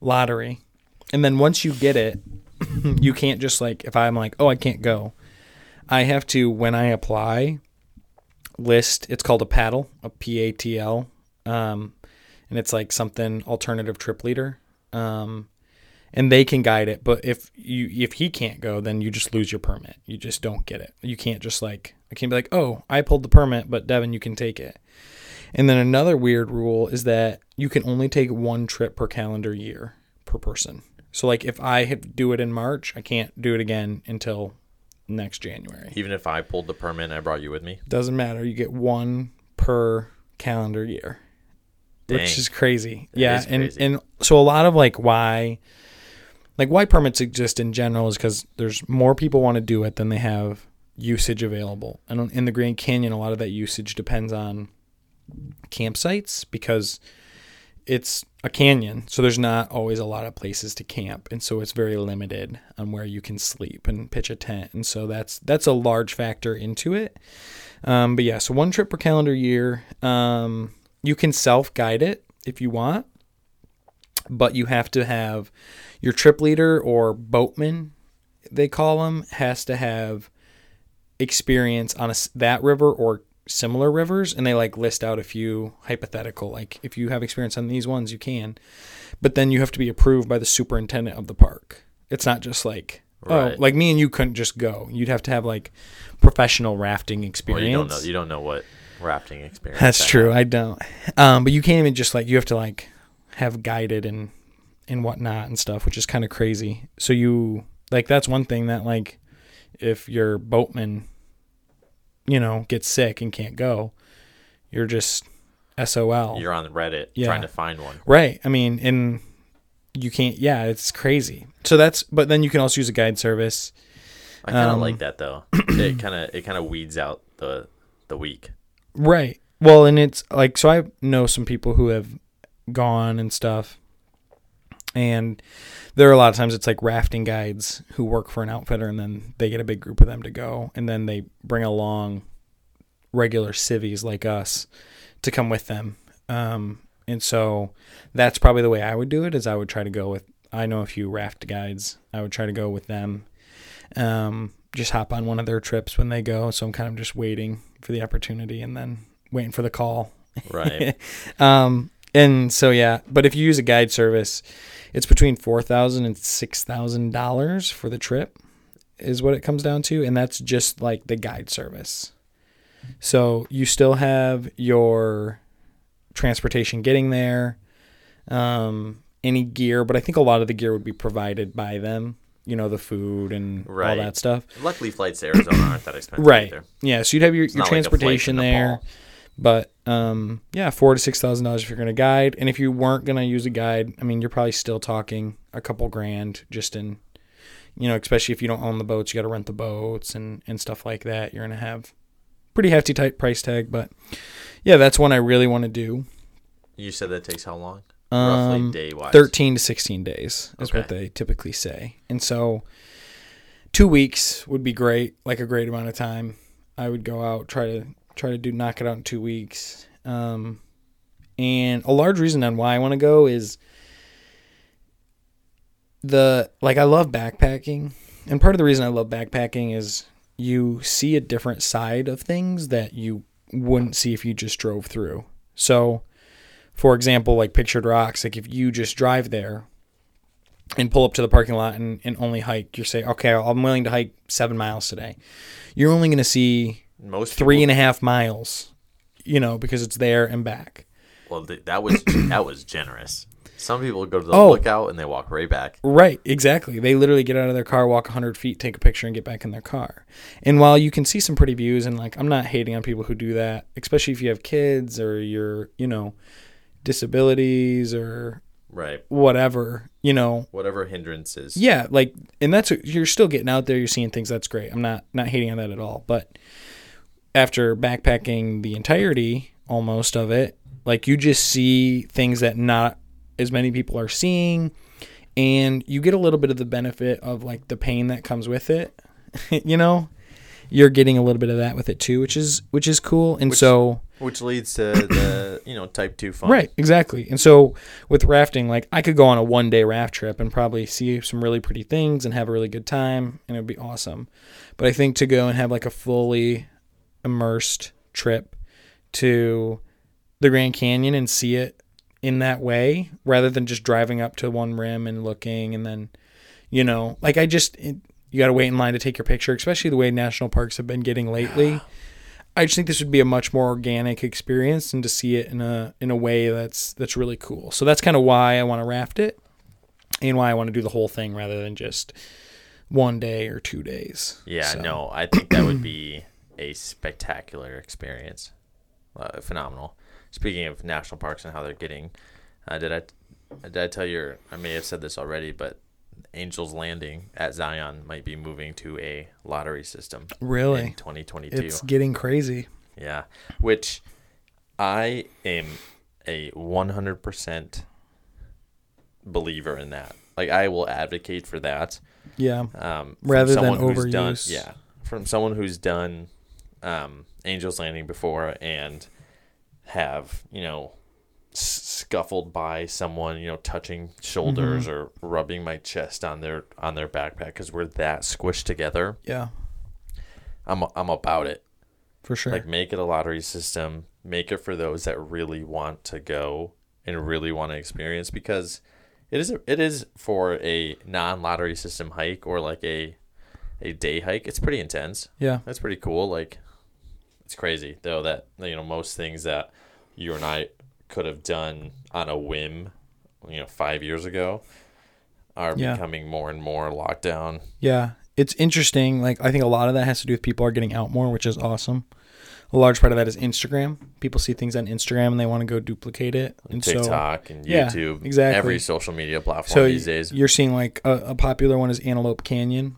lottery. And then once you get it, you can't just like if I'm like, "Oh, I can't go." I have to when I apply list, it's called a paddle, a P A T L. Um and it's like something alternative trip leader. Um and they can guide it. But if you if he can't go, then you just lose your permit. You just don't get it. You can't just like I can't be like, oh, I pulled the permit, but Devin, you can take it. And then another weird rule is that you can only take one trip per calendar year per person. So like if I do it in March, I can't do it again until next January. Even if I pulled the permit and I brought you with me. Doesn't matter. You get one per calendar year, Dang. which is crazy. That yeah, is and and so a lot of like why, like why permits exist in general is because there's more people want to do it than they have usage available. And in the Grand Canyon, a lot of that usage depends on campsites because it's a canyon, so there's not always a lot of places to camp, and so it's very limited on where you can sleep and pitch a tent, and so that's that's a large factor into it. Um, but yeah, so one trip per calendar year. Um, you can self guide it if you want, but you have to have your trip leader or boatman, they call them, has to have experience on a that river or similar rivers and they like list out a few hypothetical like if you have experience on these ones you can but then you have to be approved by the superintendent of the park it's not just like Right. oh like me and you couldn't just go you'd have to have like professional rafting Well, experience you don't know. You don't know what rafting experience. that's I true have. i don't um but you can't even just like you have to like have guided and and whatnot and stuff which is kind of crazy so you like that's one thing that like if your boatman you know gets sick and can't go you're just sol You're on Reddit Yeah. trying to find one. right i mean and you can't yeah it's crazy so that's but then you can also use a guide service I kind of Um, like that though. it kind of it kind of weeds out the the weak. Right. Well, and it's like so I know some people who have gone and stuff. And there are a lot of times it's like rafting guides who work for an outfitter and then they get a big group of them to go and then they bring along regular civvies like us to come with them. Um, and so that's probably the way I would do it. Is I would try to go with. I know a few raft guides. I would try to go with them. Um, just hop on one of their trips when they go. So I'm kind of just waiting for the opportunity and then waiting for the call. Right. um, and so yeah, but if you use a guide service, it's between four thousand and six thousand dollars for the trip, is what it comes down to, and that's just like the guide service. So you still have your transportation getting there, um, any gear, but I think a lot of the gear would be provided by them. You know, the food and Right. all that stuff. Luckily, flights to Arizona aren't that expensive Right. either. Yeah. So you'd have your, your not like a flight to transportation Nepal. But um, yeah, four to six thousand dollars if you're gonna guide, and if you weren't gonna use a guide, I mean, you're probably still talking a couple grand just in, you know, especially if you don't own the boats, you got to rent the boats and and stuff like that. You're gonna have pretty hefty type price tag, but yeah, that's one I really want to do. You said that takes how long? Um, Roughly day wise. Thirteen to sixteen days is what they typically say, and so two weeks would be great, like a great amount of time. I would go out try to try to do knock it out in two weeks. Um, and a large reason on why I want to go is the like I love backpacking, and part of the reason I love backpacking is you see a different side of things that you wouldn't see if you just drove through. So, for example, like Pictured Rocks, like if you just drive there and pull up to the parking lot and, and only hike, you say, okay, I'm willing to hike seven miles today. You're only going to see Most three people- and a half miles, you know, because it's there and back. Well, that was that was generous. Some people go to the Oh. lookout and they walk right back. Right, exactly. They literally get out of their car, walk 100 feet, take a picture, and get back in their car. And while you can see some pretty views, and like, I'm not hating on people who do that, especially if you have kids or you're, you know, disabilities or Right. whatever, you know, Whatever hindrances. yeah, like, and that's you're still getting out there, you're seeing things. That's great. I'm not not hating on that at all. But after backpacking the entirety, almost of it, like you just see things that not as many people are seeing, and you get a little bit of the benefit of like the pain that comes with it. you know, you're getting a little bit of that with it too, which is which is cool. And Which- so Which leads to the you know type two fun. Right, exactly. And so with rafting, like I could go on a one day raft trip and probably see some really pretty things and have a really good time and it'd be awesome. But I think to go and have like a fully immersed trip to the Grand Canyon and see it in that way rather than just driving up to one rim and looking and then you know, like I just it, you got to wait in line to take your picture, especially the way national parks have been getting lately. I just think this would be a much more organic experience and to see it in a in a way that's that's really cool. So that's kind of why I want to raft it and why I want to do the whole thing rather than just one day or two days. Yeah, So- no, I think that would be a spectacular experience. Uh, phenomenal. Speaking of national parks and how they're getting, uh, did I did I tell you? I may have said this already, but Angels Landing at Zion might be moving to a lottery system Really, 2022. it's getting crazy. Yeah, which I am a 100% believer in that. Like I will advocate for that. Yeah, Um, Rather than who's done, overuse. yeah, from someone who's done um, Angels Landing before and have you know scuffled by someone you know touching shoulders Mm-hmm. or rubbing my chest on their on their backpack because we're that squished together. yeah, I'm I'm about it. for sure. Like make it a lottery system. Make it for those that really want to go and really want to experience because it is it is for a non lottery system hike or like a a day hike. It's pretty intense. yeah, That's pretty cool. Like it's crazy though that you know most things that you and I could have done on a whim, you know, five years ago, are Yeah. becoming more and more locked down. yeah. It's interesting. Like I think a lot of that has to do with people are getting out more, which is awesome. A large part of that is Instagram. People see things on Instagram and they want to go duplicate it. And so TikTok and yeah, YouTube, exactly. every social media platform So these days. you're seeing like a, a popular one is Antelope Canyon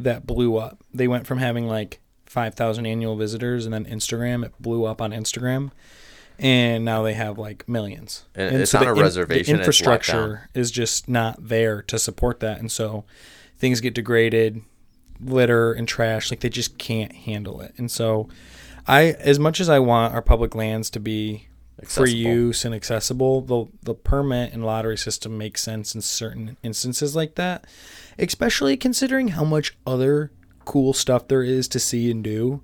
that blew up. They went from having like 5,000 annual visitors and then Instagram, it blew up on Instagram. And now they have like millions. And it's on a reservation, The infrastructure is just not there to support that. And so things get degraded, litter and trash. Like they just can't handle it. And so I as much as I want our public lands to be for Accessible. use and accessible, the the permit and lottery system makes sense in certain instances like that, especially considering how much other cool stuff there is to see and do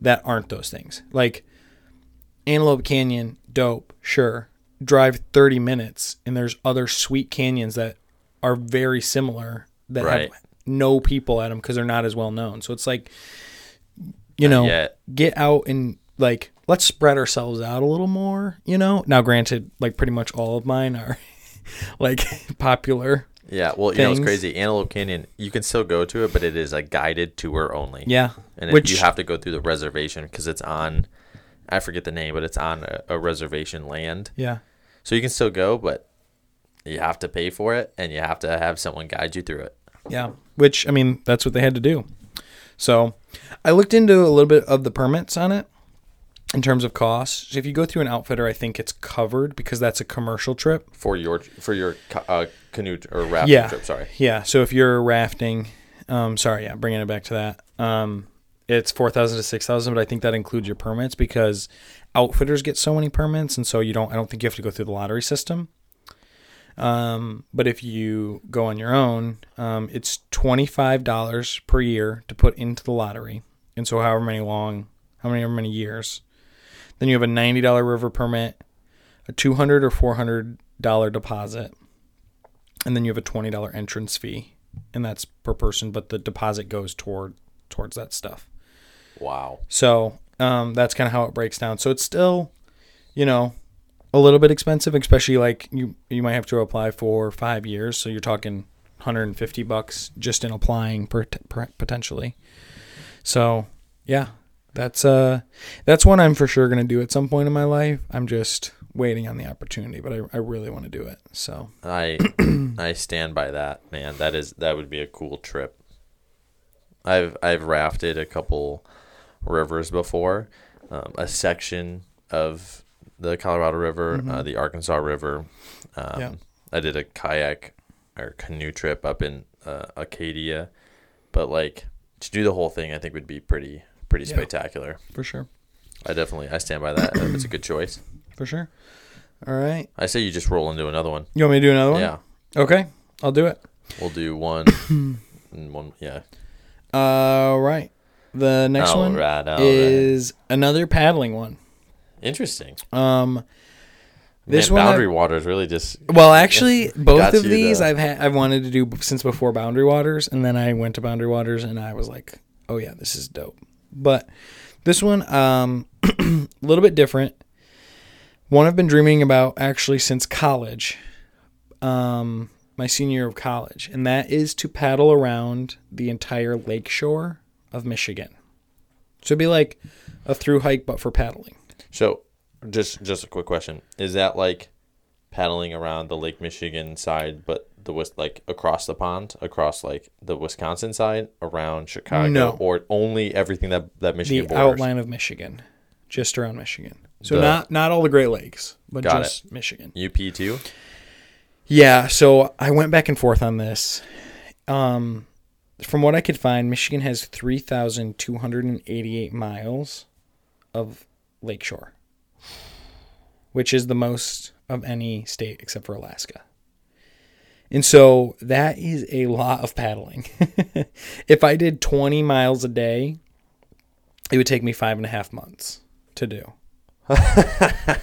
that aren't those things. Like Antelope Canyon, dope, sure. Drive 30 minutes and there's other sweet canyons that are very similar that Right. have no people at them because they're not as well known. So it's like you know, get out and like let's spread ourselves out a little more, you know. Now granted, like pretty much all of mine are like popular. Yeah, well, you know it's crazy? Antelope Canyon, you can still go to it, but it is a guided tour only. Yeah. and which you have to go through the reservation because it's on. I forget the name, but it's on a, a reservation land. yeah. So you can still go, but you have to pay for it, and you have to have someone guide you through it. Yeah. Which I mean, that's what they had to do. So, I looked into a little bit of the permits on it in terms of costs. If you go through an outfitter, I think it's covered because that's a commercial trip. for your for your uh, canoe or rafting Yeah. trip. Sorry. Yeah. So if you're rafting, um, sorry, yeah, bringing it back to that. Um, it's four thousand to six thousand, but I think that includes your permits because outfitters get so many permits, and so you don't. I don't think you have to go through the lottery system. Um, but if you go on your own, um, it's twenty five dollars per year to put into the lottery, and so however many long, how many, however many years, then you have a ninety dollar river permit, a 200 or four hundred dollar deposit, and then you have a twenty dollar entrance fee, and that's per person, but the deposit goes toward towards that stuff. Wow. So um, that's kind of how it breaks down. So it's still, you know, a little bit expensive, especially like you you might have to apply for five years, so you're talking 150 bucks just in applying per, per, potentially. So yeah, that's uh that's one I'm for sure gonna do at some point in my life. I'm just waiting on the opportunity, but I, I really want to do it. So I I stand by that, man. That is that would be a cool trip. I've I've rafted a couple rivers before, um, a section of the Colorado River, uh, the Arkansas River. Um, Mm-hmm. Yeah. I did a kayak or canoe trip up in uh, Acadia, but like to do the whole thing, I think would be pretty pretty Yeah. spectacular. for sure, I definitely I stand by that. it's a good choice. for sure. All right, I say you just roll into another one. you want me to do another one? Yeah, Okay, I'll do it. we'll do one. and one, yeah. All right. The next All one right, is another paddling one. Interesting. Um, This Man, one I- Boundary Waters really just well, actually, both of these the- I've had I've wanted to do since before Boundary Waters, and then I went to Boundary Waters, and I was like, oh yeah, this is dope. But this one, um, a little bit different. One I've been dreaming about actually since college, um, my senior year of college, and that is to paddle around the entire lake shore of Michigan. So it'd be like a through hike, but for paddling. so. Just just a quick question: Is that like paddling around the Lake Michigan side, but the west like across the pond, across like the Wisconsin side, around Chicago, No. or only everything that that Michigan the borders? outline of Michigan, just around Michigan. So The- not not all the Great Lakes, but Got just Michigan. UP too. Yeah. So I went back and forth on this. Um, from what I could find, Michigan has three thousand two hundred and eighty-eight miles of lakeshore, which is the most of any state except for Alaska. And so that is a lot of paddling. if I did 20 miles a day, it would take me five and a half months to do.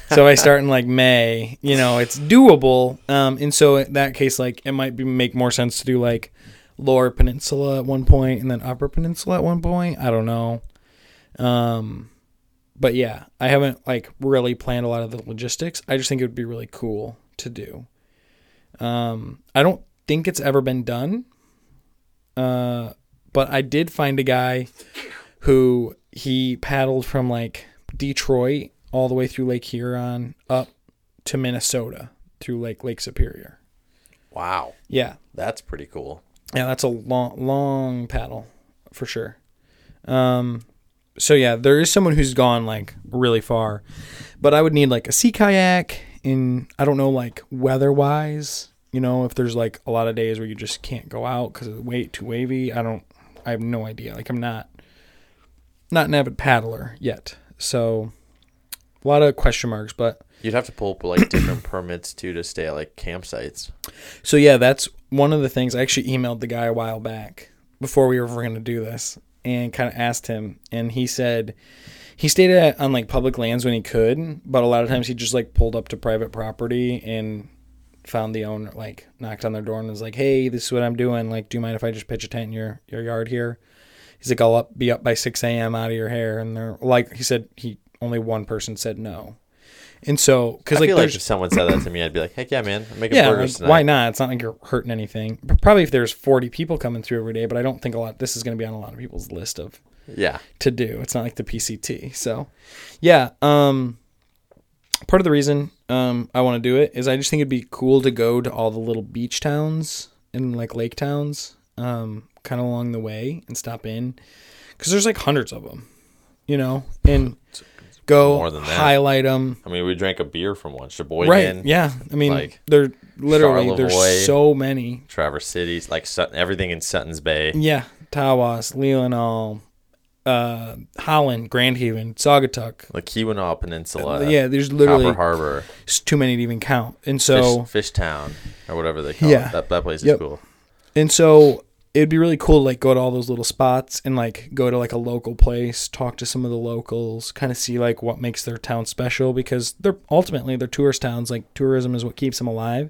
so I start in like May, you know, it's doable. Um, and so in that case, like it might be make more sense to do like lower peninsula at one point and then upper peninsula at one point. I don't know. Um, but yeah, I haven't like really planned a lot of the logistics. I just think it would be really cool to do. Um, I don't think it's ever been done. Uh, but I did find a guy who he paddled from like Detroit all the way through Lake Huron up to Minnesota through like Lake Superior. Wow, Yeah. that's pretty cool. Yeah, that's a long long paddle for sure. Um so yeah, there is someone who's gone like really far. But I would need like a sea kayak in I don't know like weather-wise, you know, if there's like a lot of days where you just can't go out cuz it's way too wavy. I don't I have no idea. Like I'm not not an avid paddler yet. So a lot of question marks, but You'd have to pull up like different permits too to stay at like campsites. So yeah, that's one of the things I actually emailed the guy a while back before we were going to do this and kind of asked him and he said he stayed at, on like public lands when he could, but a lot of times he just like pulled up to private property and found the owner like knocked on their door and was like, "Hey, this is what I'm doing. Like, do you mind if I just pitch a tent in your your yard here?" He's like, "I'll up, be up by 6 a.m. out of your hair." And they're like, he said he only one person said no. And so, because like like if someone said that to me, I'd be like, heck yeah, man, I'm making yeah, burgers like, tonight. why not? It's not like you're hurting anything. But Probably if there's 40 people coming through every day, but I don't think a lot. This is going to be on a lot of people's list of Yeah, to do. It's not like the PCT. So, yeah. Um, part of the reason um I want to do it is I just think it'd be cool to go to all the little beach towns and like lake towns, um, kind of along the way and stop in, because there's like hundreds of them, you know, and go More than that. highlight them. I mean, we drank a beer from one, Sheboygan, Right. Yeah. I mean, like, they're literally there's so many. Traverse City, like everything in Suttons Bay. Yeah. Tawas, Leelanau, uh, Holland, Grand Haven, Saugatuck. the Keweenaw Peninsula, yeah, there's literally Copper Harbor, it's too many to even count. And so Fish, Town or whatever they call Yeah. it. That, that place is Yep. cool. and so it'd be really cool to like go to all those little spots and like go to like a local place, talk to some of the locals, kind of see like what makes their town special because they're ultimately they're tourist towns. Like tourism is what keeps them alive.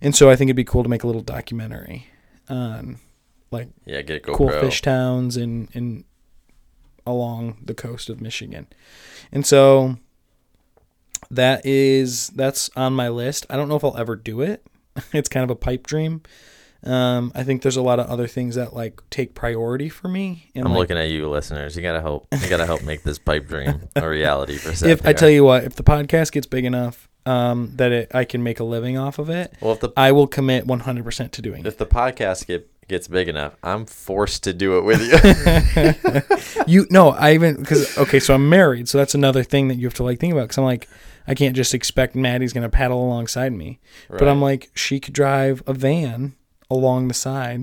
And so I think it'd be cool to make a little documentary on like Yeah, get GoPro. cool fish towns and and along the coast of Michigan. And so that is that's on my list. I don't know if I'll ever do it. it's kind of a pipe dream. Um, I think there's a lot of other things that like take priority for me. And I'm like, looking at you, listeners. You gotta help. You gotta help make this pipe dream a reality for Seth. if I tell you what, if the podcast gets big enough um, that it, I can make a living off of it, well, if the I will commit 100% to doing it. if the podcast get gets big enough, I'm forced to do it with you. you no, I even because okay, so I'm married, so that's another thing that you have to like think about. Because I'm like, I can't just expect Maddie's gonna paddle alongside me, but I'm like, she could drive a van along the side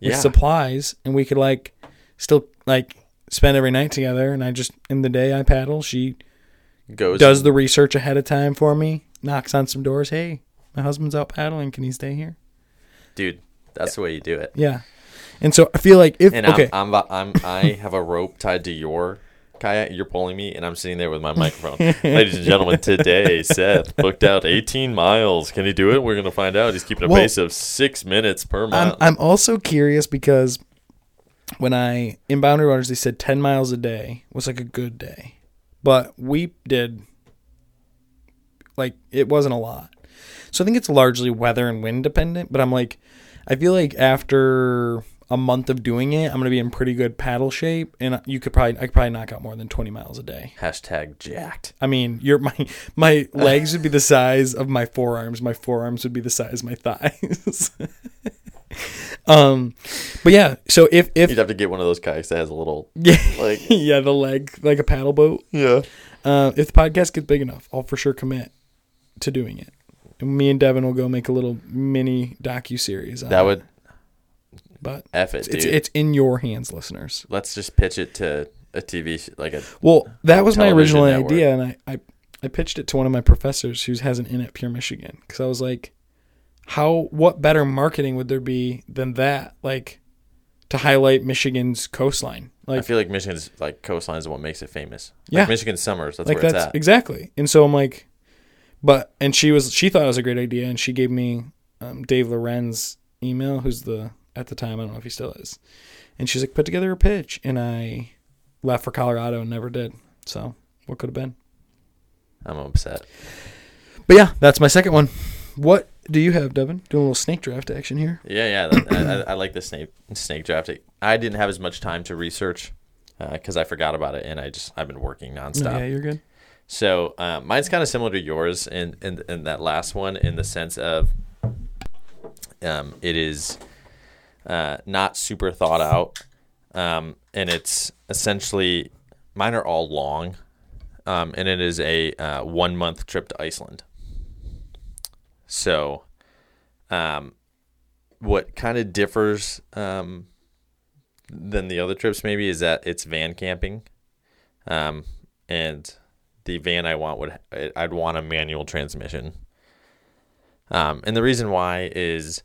with yeah, supplies, and we could like still like spend every night together. And I just in the day I paddle, she goes does the research ahead of time for me, knocks on some doors. Hey, my husband's out paddling. Can he stay here? dude. That's the way you do it. Yeah. And so I feel like if And okay, I'm, I'm I'm I have a rope tied to your kayak. You're pulling me, and I'm sitting there with my microphone. Ladies and gentlemen, today Seth booked out 18 miles. Can he do it? We're gonna find out. He's keeping a Well, pace of six minutes per I'm, mile. I'm also curious because when I in Boundary Waters they said 10 miles a day was like a good day, but we did like it wasn't a lot. So I think it's largely weather and wind dependent. But I'm like, I feel like after a month of doing it, I'm gonna be in pretty good paddle shape, and you could probably I could probably knock out more than 20 miles a day. Hashtag jacked. I mean, your my my legs would be the size of my forearms. My forearms would be the size of my thighs. um, but yeah. So if if You'd have to get one of those kayaks that has a little yeah like yeah the leg like a paddle boat. yeah. Uh, if the podcast gets big enough, I'll for sure commit to doing it. And me and Devin will go make a little mini docu series. That would but f it, dude. it's it's in your hands, listeners. Let's just pitch it to a TV sh- like a Well, that was my original network. idea, and I, I, I pitched it to one of my professors who has an in at Pure Michigan because I was like, how what better marketing would there be than that? Like to highlight Michigan's coastline, Like I feel like Michigan's like coastline is what makes it famous. Yeah. Like Michigan summers, that's like where that's it's at. exactly. And so I'm like, but and she was she thought it was a great idea, and she gave me um, Dave Lorenz email, who's the at the time I don't know if he still is, and she's like, put together a pitch, and I left for Colorado and never did. So what could have been? I'm upset. But yeah, that's my second one. What do you have, Devin? Doing a little snake draft action here. Yeah, yeah. That, I, I, I like the snake snake drafting. I didn't have as much time to research because I forgot about it, and I just I've been working nonstop. Oh, yeah, you're good. So uh, mine's kind of similar to yours in, in in that last one, in the sense of um, it is uh, not super thought out, um, and it's essentially mine are all long, um, and it is a uh, one month trip to Iceland. So, um, what kind of differs um, than the other trips maybe is that it's van camping. Um, and the van I want would I'd want a manual transmission. Um, and the reason why is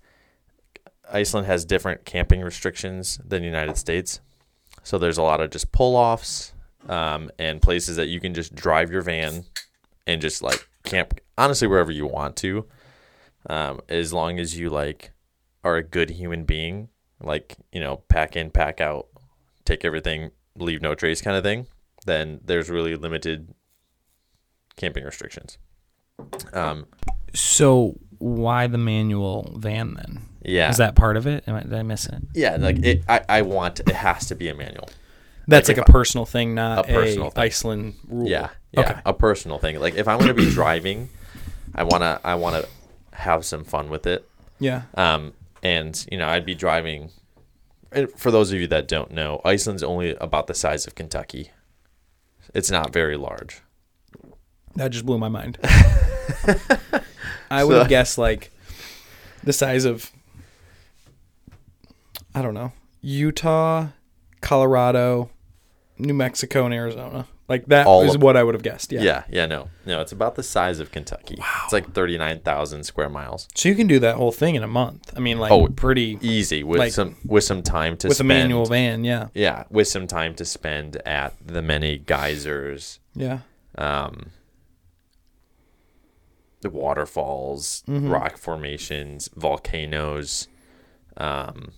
Iceland has different camping restrictions than the United States. So there's a lot of just pull offs um, and places that you can just drive your van and just like camp honestly wherever you want to, um, as long as you like are a good human being, like you know pack in, pack out, take everything, leave no trace kind of thing. Then there's really limited camping restrictions. Um, So why the manual van then? yeah, Is that part of it? Am I, did I miss it? yeah, like it, I, I want it has to be a manual. That's Like like, a personal thing, not a personal a thing. Iceland rule. Yeah, yeah, Okay. a personal thing. Like if I'm gonna be driving, I wanna I wanna have some fun with it. Yeah. Um, and you know, I'd be driving. For those of you that don't know, Iceland's only about the size of Kentucky. It's not very large. That just blew my mind. I would have guessed like the size of I don't know, Utah, Colorado, New Mexico, and Arizona. Like that All is of- what I would have guessed. Yeah. Yeah. yeah, no, no. It's about the size of Kentucky. Wow. It's like thirty nine thousand square miles. So you can do that whole thing in a month. I mean, like Oh, pretty Easy with Like- some with some time to with spend. a manual van. Yeah. Yeah, with some time to spend at the many geysers, Yeah. um, the waterfalls, Mm-hmm. rock formations, volcanoes, um,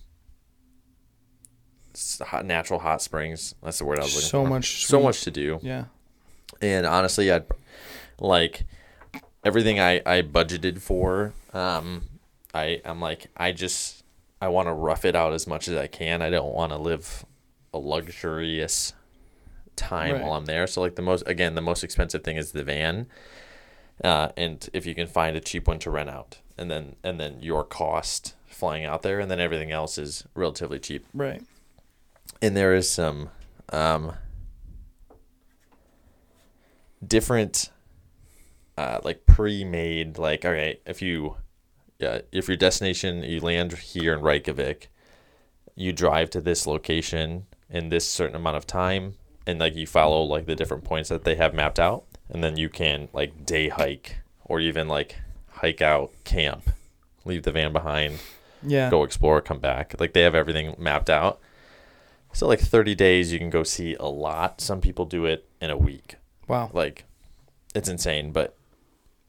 hot, natural hot springs. That's the word I was looking So for. much so sweet- much to do. Yeah. And honestly, I'd like everything I, I budgeted for. Um, I I'm like I just I want to rough it out as much as I can. I don't want to live a luxurious time Right. while I'm there. So like the most again the most expensive thing is the van, uh, and if you can find a cheap one to rent out, and then and then your cost flying out there, and then everything else is relatively cheap Right. and there is some um, different uh, like pre-made like all right if you yeah if your destination you land here in Reykjavik you drive to this location in this certain amount of time and like you follow like the different points that they have mapped out and then you can like day hike or even like hike out camp leave the van behind Yeah. go explore, come back. Like they have everything mapped out. So like 30 days you can go see a lot. Some people do it in a week. Wow. Like it's insane, but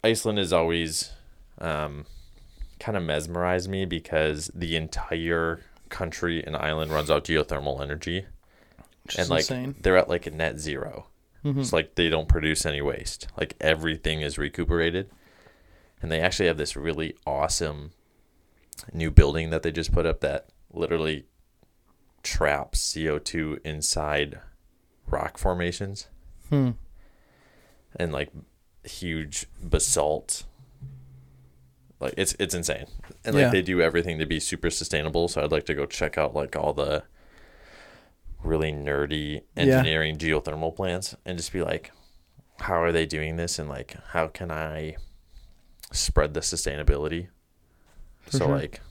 Iceland has always um kind of mesmerized me because the entire country and island runs out geothermal energy Which and is like insane. they're at like a net 0 Mhm. It's like they don't produce any waste. Like everything is recuperated. And they actually have this really awesome new building that they just put up that literally traps CO2 inside rock formations Hmm. and like huge basalt. Like it's it's insane. And like Yeah. they do everything to be super sustainable, so I'd like to go check out like all the really nerdy engineering geothermal plants and just be like how are they doing this and like how can I spread the sustainability? For so sure. like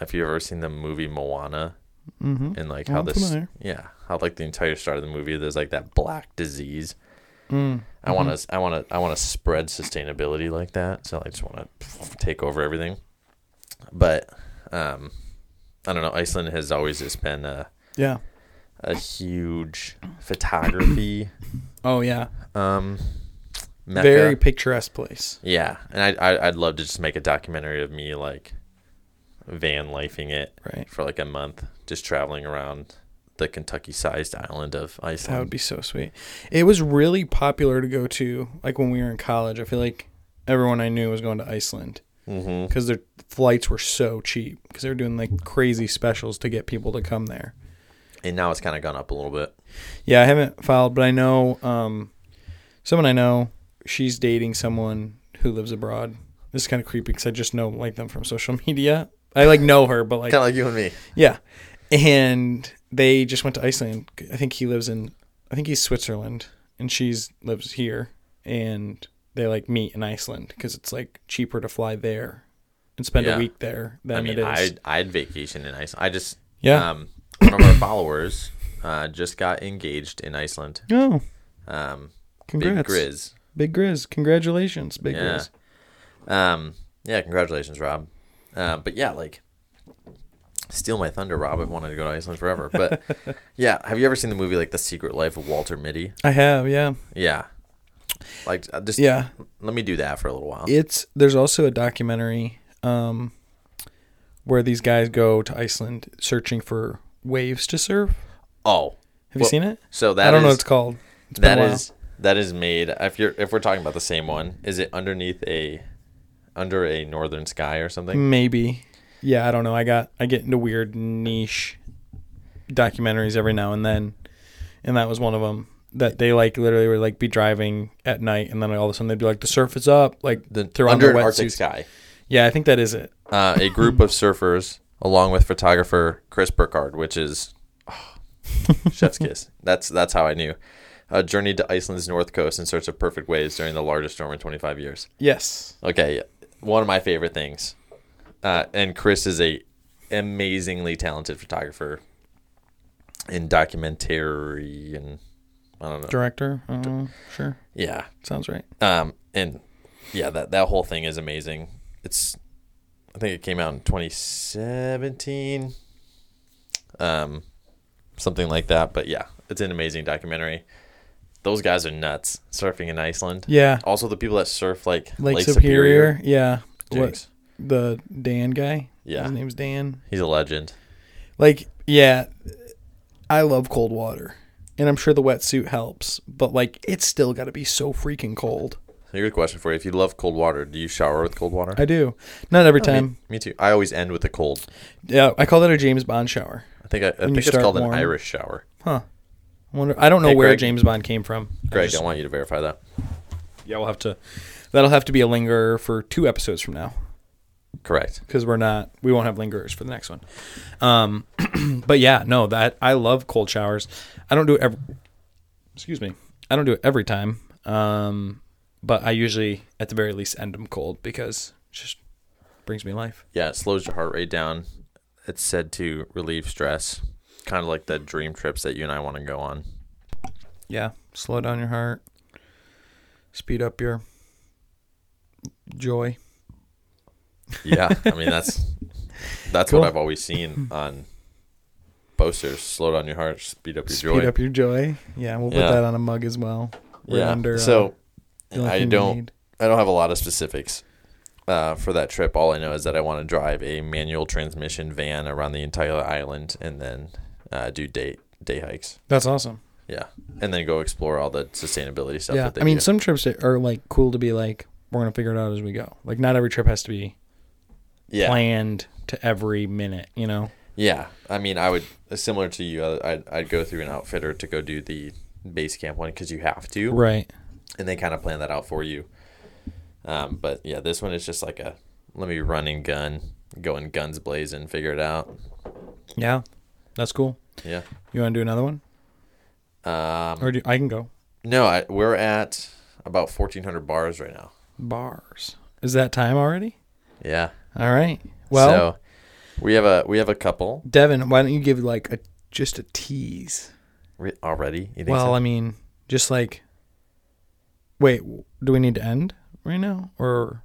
if you've ever seen the movie Moana Mm-hmm. and like how I'm this familiar. yeah, how like the entire start of the movie there's like that black disease Mm. I want to, I want to, I want to spread sustainability like that. So I just want to take over everything. But um, I don't know. Iceland has always just been a, Yeah. A huge photography Oh yeah. um, mecca. Very picturesque place. yeah, and I, I, I'd love to just make a documentary of me like van lifing it Right. for like a month, just traveling around the Kentucky-sized island of Iceland. That would be so sweet. It was really popular to go to, like when we were in college. I feel like everyone I knew was going to Iceland mm-hmm. because their flights were so cheap because they were doing like crazy specials to get people to come there. And now it's kind of gone up a little bit. Yeah, I haven't filed, but I know um, someone I know. She's dating someone who lives abroad. This is kind of creepy because I just know like them from social media. I like know her, but like Kind of like you and me. yeah, and they just went to Iceland. I think he lives in, I think he's Switzerland, and she's lives here, and they like meet in Iceland because it's like cheaper to fly there and spend Yeah. a week there than I mean, it is. I'd, I'd vacation in Iceland. I just yeah. Um, one of our followers uh, just got engaged in Iceland. oh, Um, Congrats. Big Grizz. Big Grizz. Congratulations, Big yeah. Grizz. Um, yeah, congratulations, Rob. Um, but yeah, like, steal my thunder, Rob. I wanted to go to Iceland forever. But yeah, have you ever seen the movie like The Secret Life of Walter Mitty? I have, yeah. Yeah. Like, uh, just Yeah. let me do that for a little while. It's there's also a documentary um where these guys go to Iceland searching for waves to surf. oh, Have you seen it? so that I don't know is- what it's called. It's that is that is made. If you're if we're talking about the same one, is it underneath a under a northern sky or something? maybe. Yeah, I don't know. I got I get into weird niche documentaries every now and then, and that was one of them. That they like literally would like be driving at night, and then all of a sudden they'd be like, "The surf is up!" Like The on under an Arctic sky. Yeah, I think that is it. Uh, a group of surfers, along with photographer Chris Burkard, which is oh, chef's kiss. That's that's how I knew. Uh, journeyed to Iceland's north coast in search of perfect waves during the largest storm in 25 years. Yes. Okay, one of my favorite things. Uh, and Chris is a amazingly talented photographer in documentary and I don't know. Director. Uh, sure. Yeah. Sounds right. Um and yeah, that that whole thing is amazing. It's I think it came out in 2017. Um something like that, but yeah, it's an amazing documentary. Those guys are nuts surfing in Iceland. Yeah. Also the people that surf like Lake, Superior. Yeah. What the Dan guy? Yeah. His name's Dan. He's a legend. Like, yeah, I love cold water. And I'm sure the wetsuit helps, but like it's still got to be so freaking cold. Here's a question for you. If you love cold water, do you shower with cold water? I do. Not every Oh, time. Me, me too. I always end with a cold. Yeah, I call that a James Bond shower. I think I, I When you think it's start called warm. an Irish shower. Huh. I wonder I don't know Hey, where Greg. James Bond came from. I Greg, just- I want you to verify that. yeah, we'll have to That'll have to be a linger for two episodes from now. Correct. because we're not we won't have lingerers for the next one um but yeah no that i love cold showers i don't do it every excuse me i don't do it every time um but i usually at the very least end them cold because it just brings me life Yeah, it slows your heart rate down. It's said to relieve stress, kind of like the dream trips that you and I want to go on. yeah slow down your heart speed up your joy Yeah, I mean that's that's Cool. what I've always seen on posters. Slow down your heart, speed up your speed joy. Speed up your joy yeah we'll put Yeah. that on a mug as well Right yeah. under, uh, so only I don't. I don't have a lot of specifics uh, for that trip. All I know is that I want to drive a manual transmission van around the entire island and then uh, do day day hikes. that's awesome Yeah, and then go explore all the sustainability stuff. yeah that they i mean do. some trips are like cool to be like we're gonna figure it out as we go like not every trip has to be yeah, planned to every minute you know yeah. I mean, I would similar to you. I'd I'd go through an outfitter to go do the base camp one because you have to, right and they kind of plan that out for you. Um, but yeah, this one is just like a let me run and gun, going guns blazing, figure it out. yeah that's cool Yeah. you want to do another one Um, or do i can go No, I, we're at about fourteen hundred bars right now. bars is that time already Yeah. all right well so we have a we have a couple devin why don't you give like a just a tease re- already. You think well so? i mean just like wait do we need to end right now or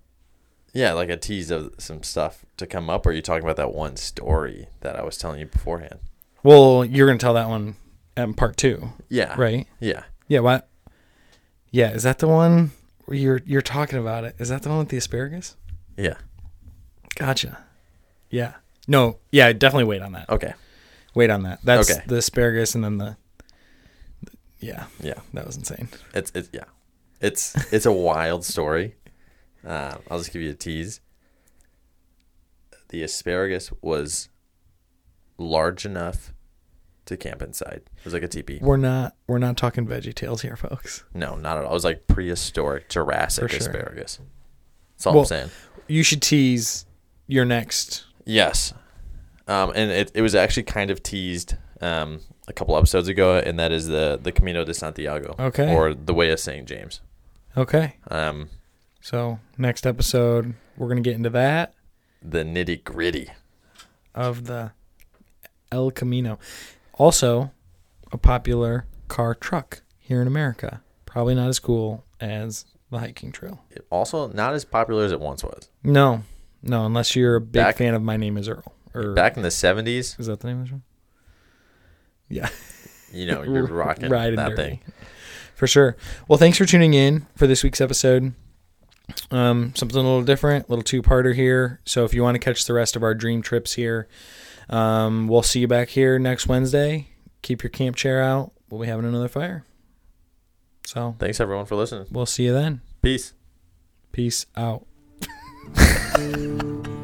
yeah, like a tease of some stuff to come up. Or are you talking about that one story that I was telling you beforehand? well you're gonna tell that one in part two Yeah. right Yeah. Yeah, what? Yeah, is that the one where you're you're talking about it? Is that the one with the asparagus? Yeah. Gotcha. Yeah. No, yeah, definitely wait on that. Okay. Wait on that. That's Okay. the asparagus and then the, the- yeah, Yeah. that was insane. It's it's yeah. It's it's a wild story. Uh, I'll just give you a tease. The asparagus was large enough to camp inside. It was like a teepee. We're not we're not talking veggie tales here, folks. No, not at all. It was like prehistoric Jurassic sure. asparagus. That's all Well- I'm saying. You should tease your next Yes. Um, and it, it was actually kind of teased um, a couple episodes ago, and that is the, the Camino de Santiago. Okay. Or the Way of St. James. Okay. Um, So, next episode we're going to get into that the nitty gritty. of the El Camino. Also, a popular car truck here in America. probably not as cool as the hiking trail. It also not as popular as it once was. No, no, unless you're a big Back- fan of My Name Is Earl. Or Back in the seventies, is that the name of the show? Yeah, you know, you're rocking that dirty. thing. For sure. Well, thanks for tuning in for this week's episode. Um, something a little different, a little two-parter here. So if you want to catch the rest of our dream trips here, um, we'll see you back here next Wednesday. Keep your camp chair out. We'll be having another fire. So Thanks everyone for listening. we'll see you then. Peace. Peace out.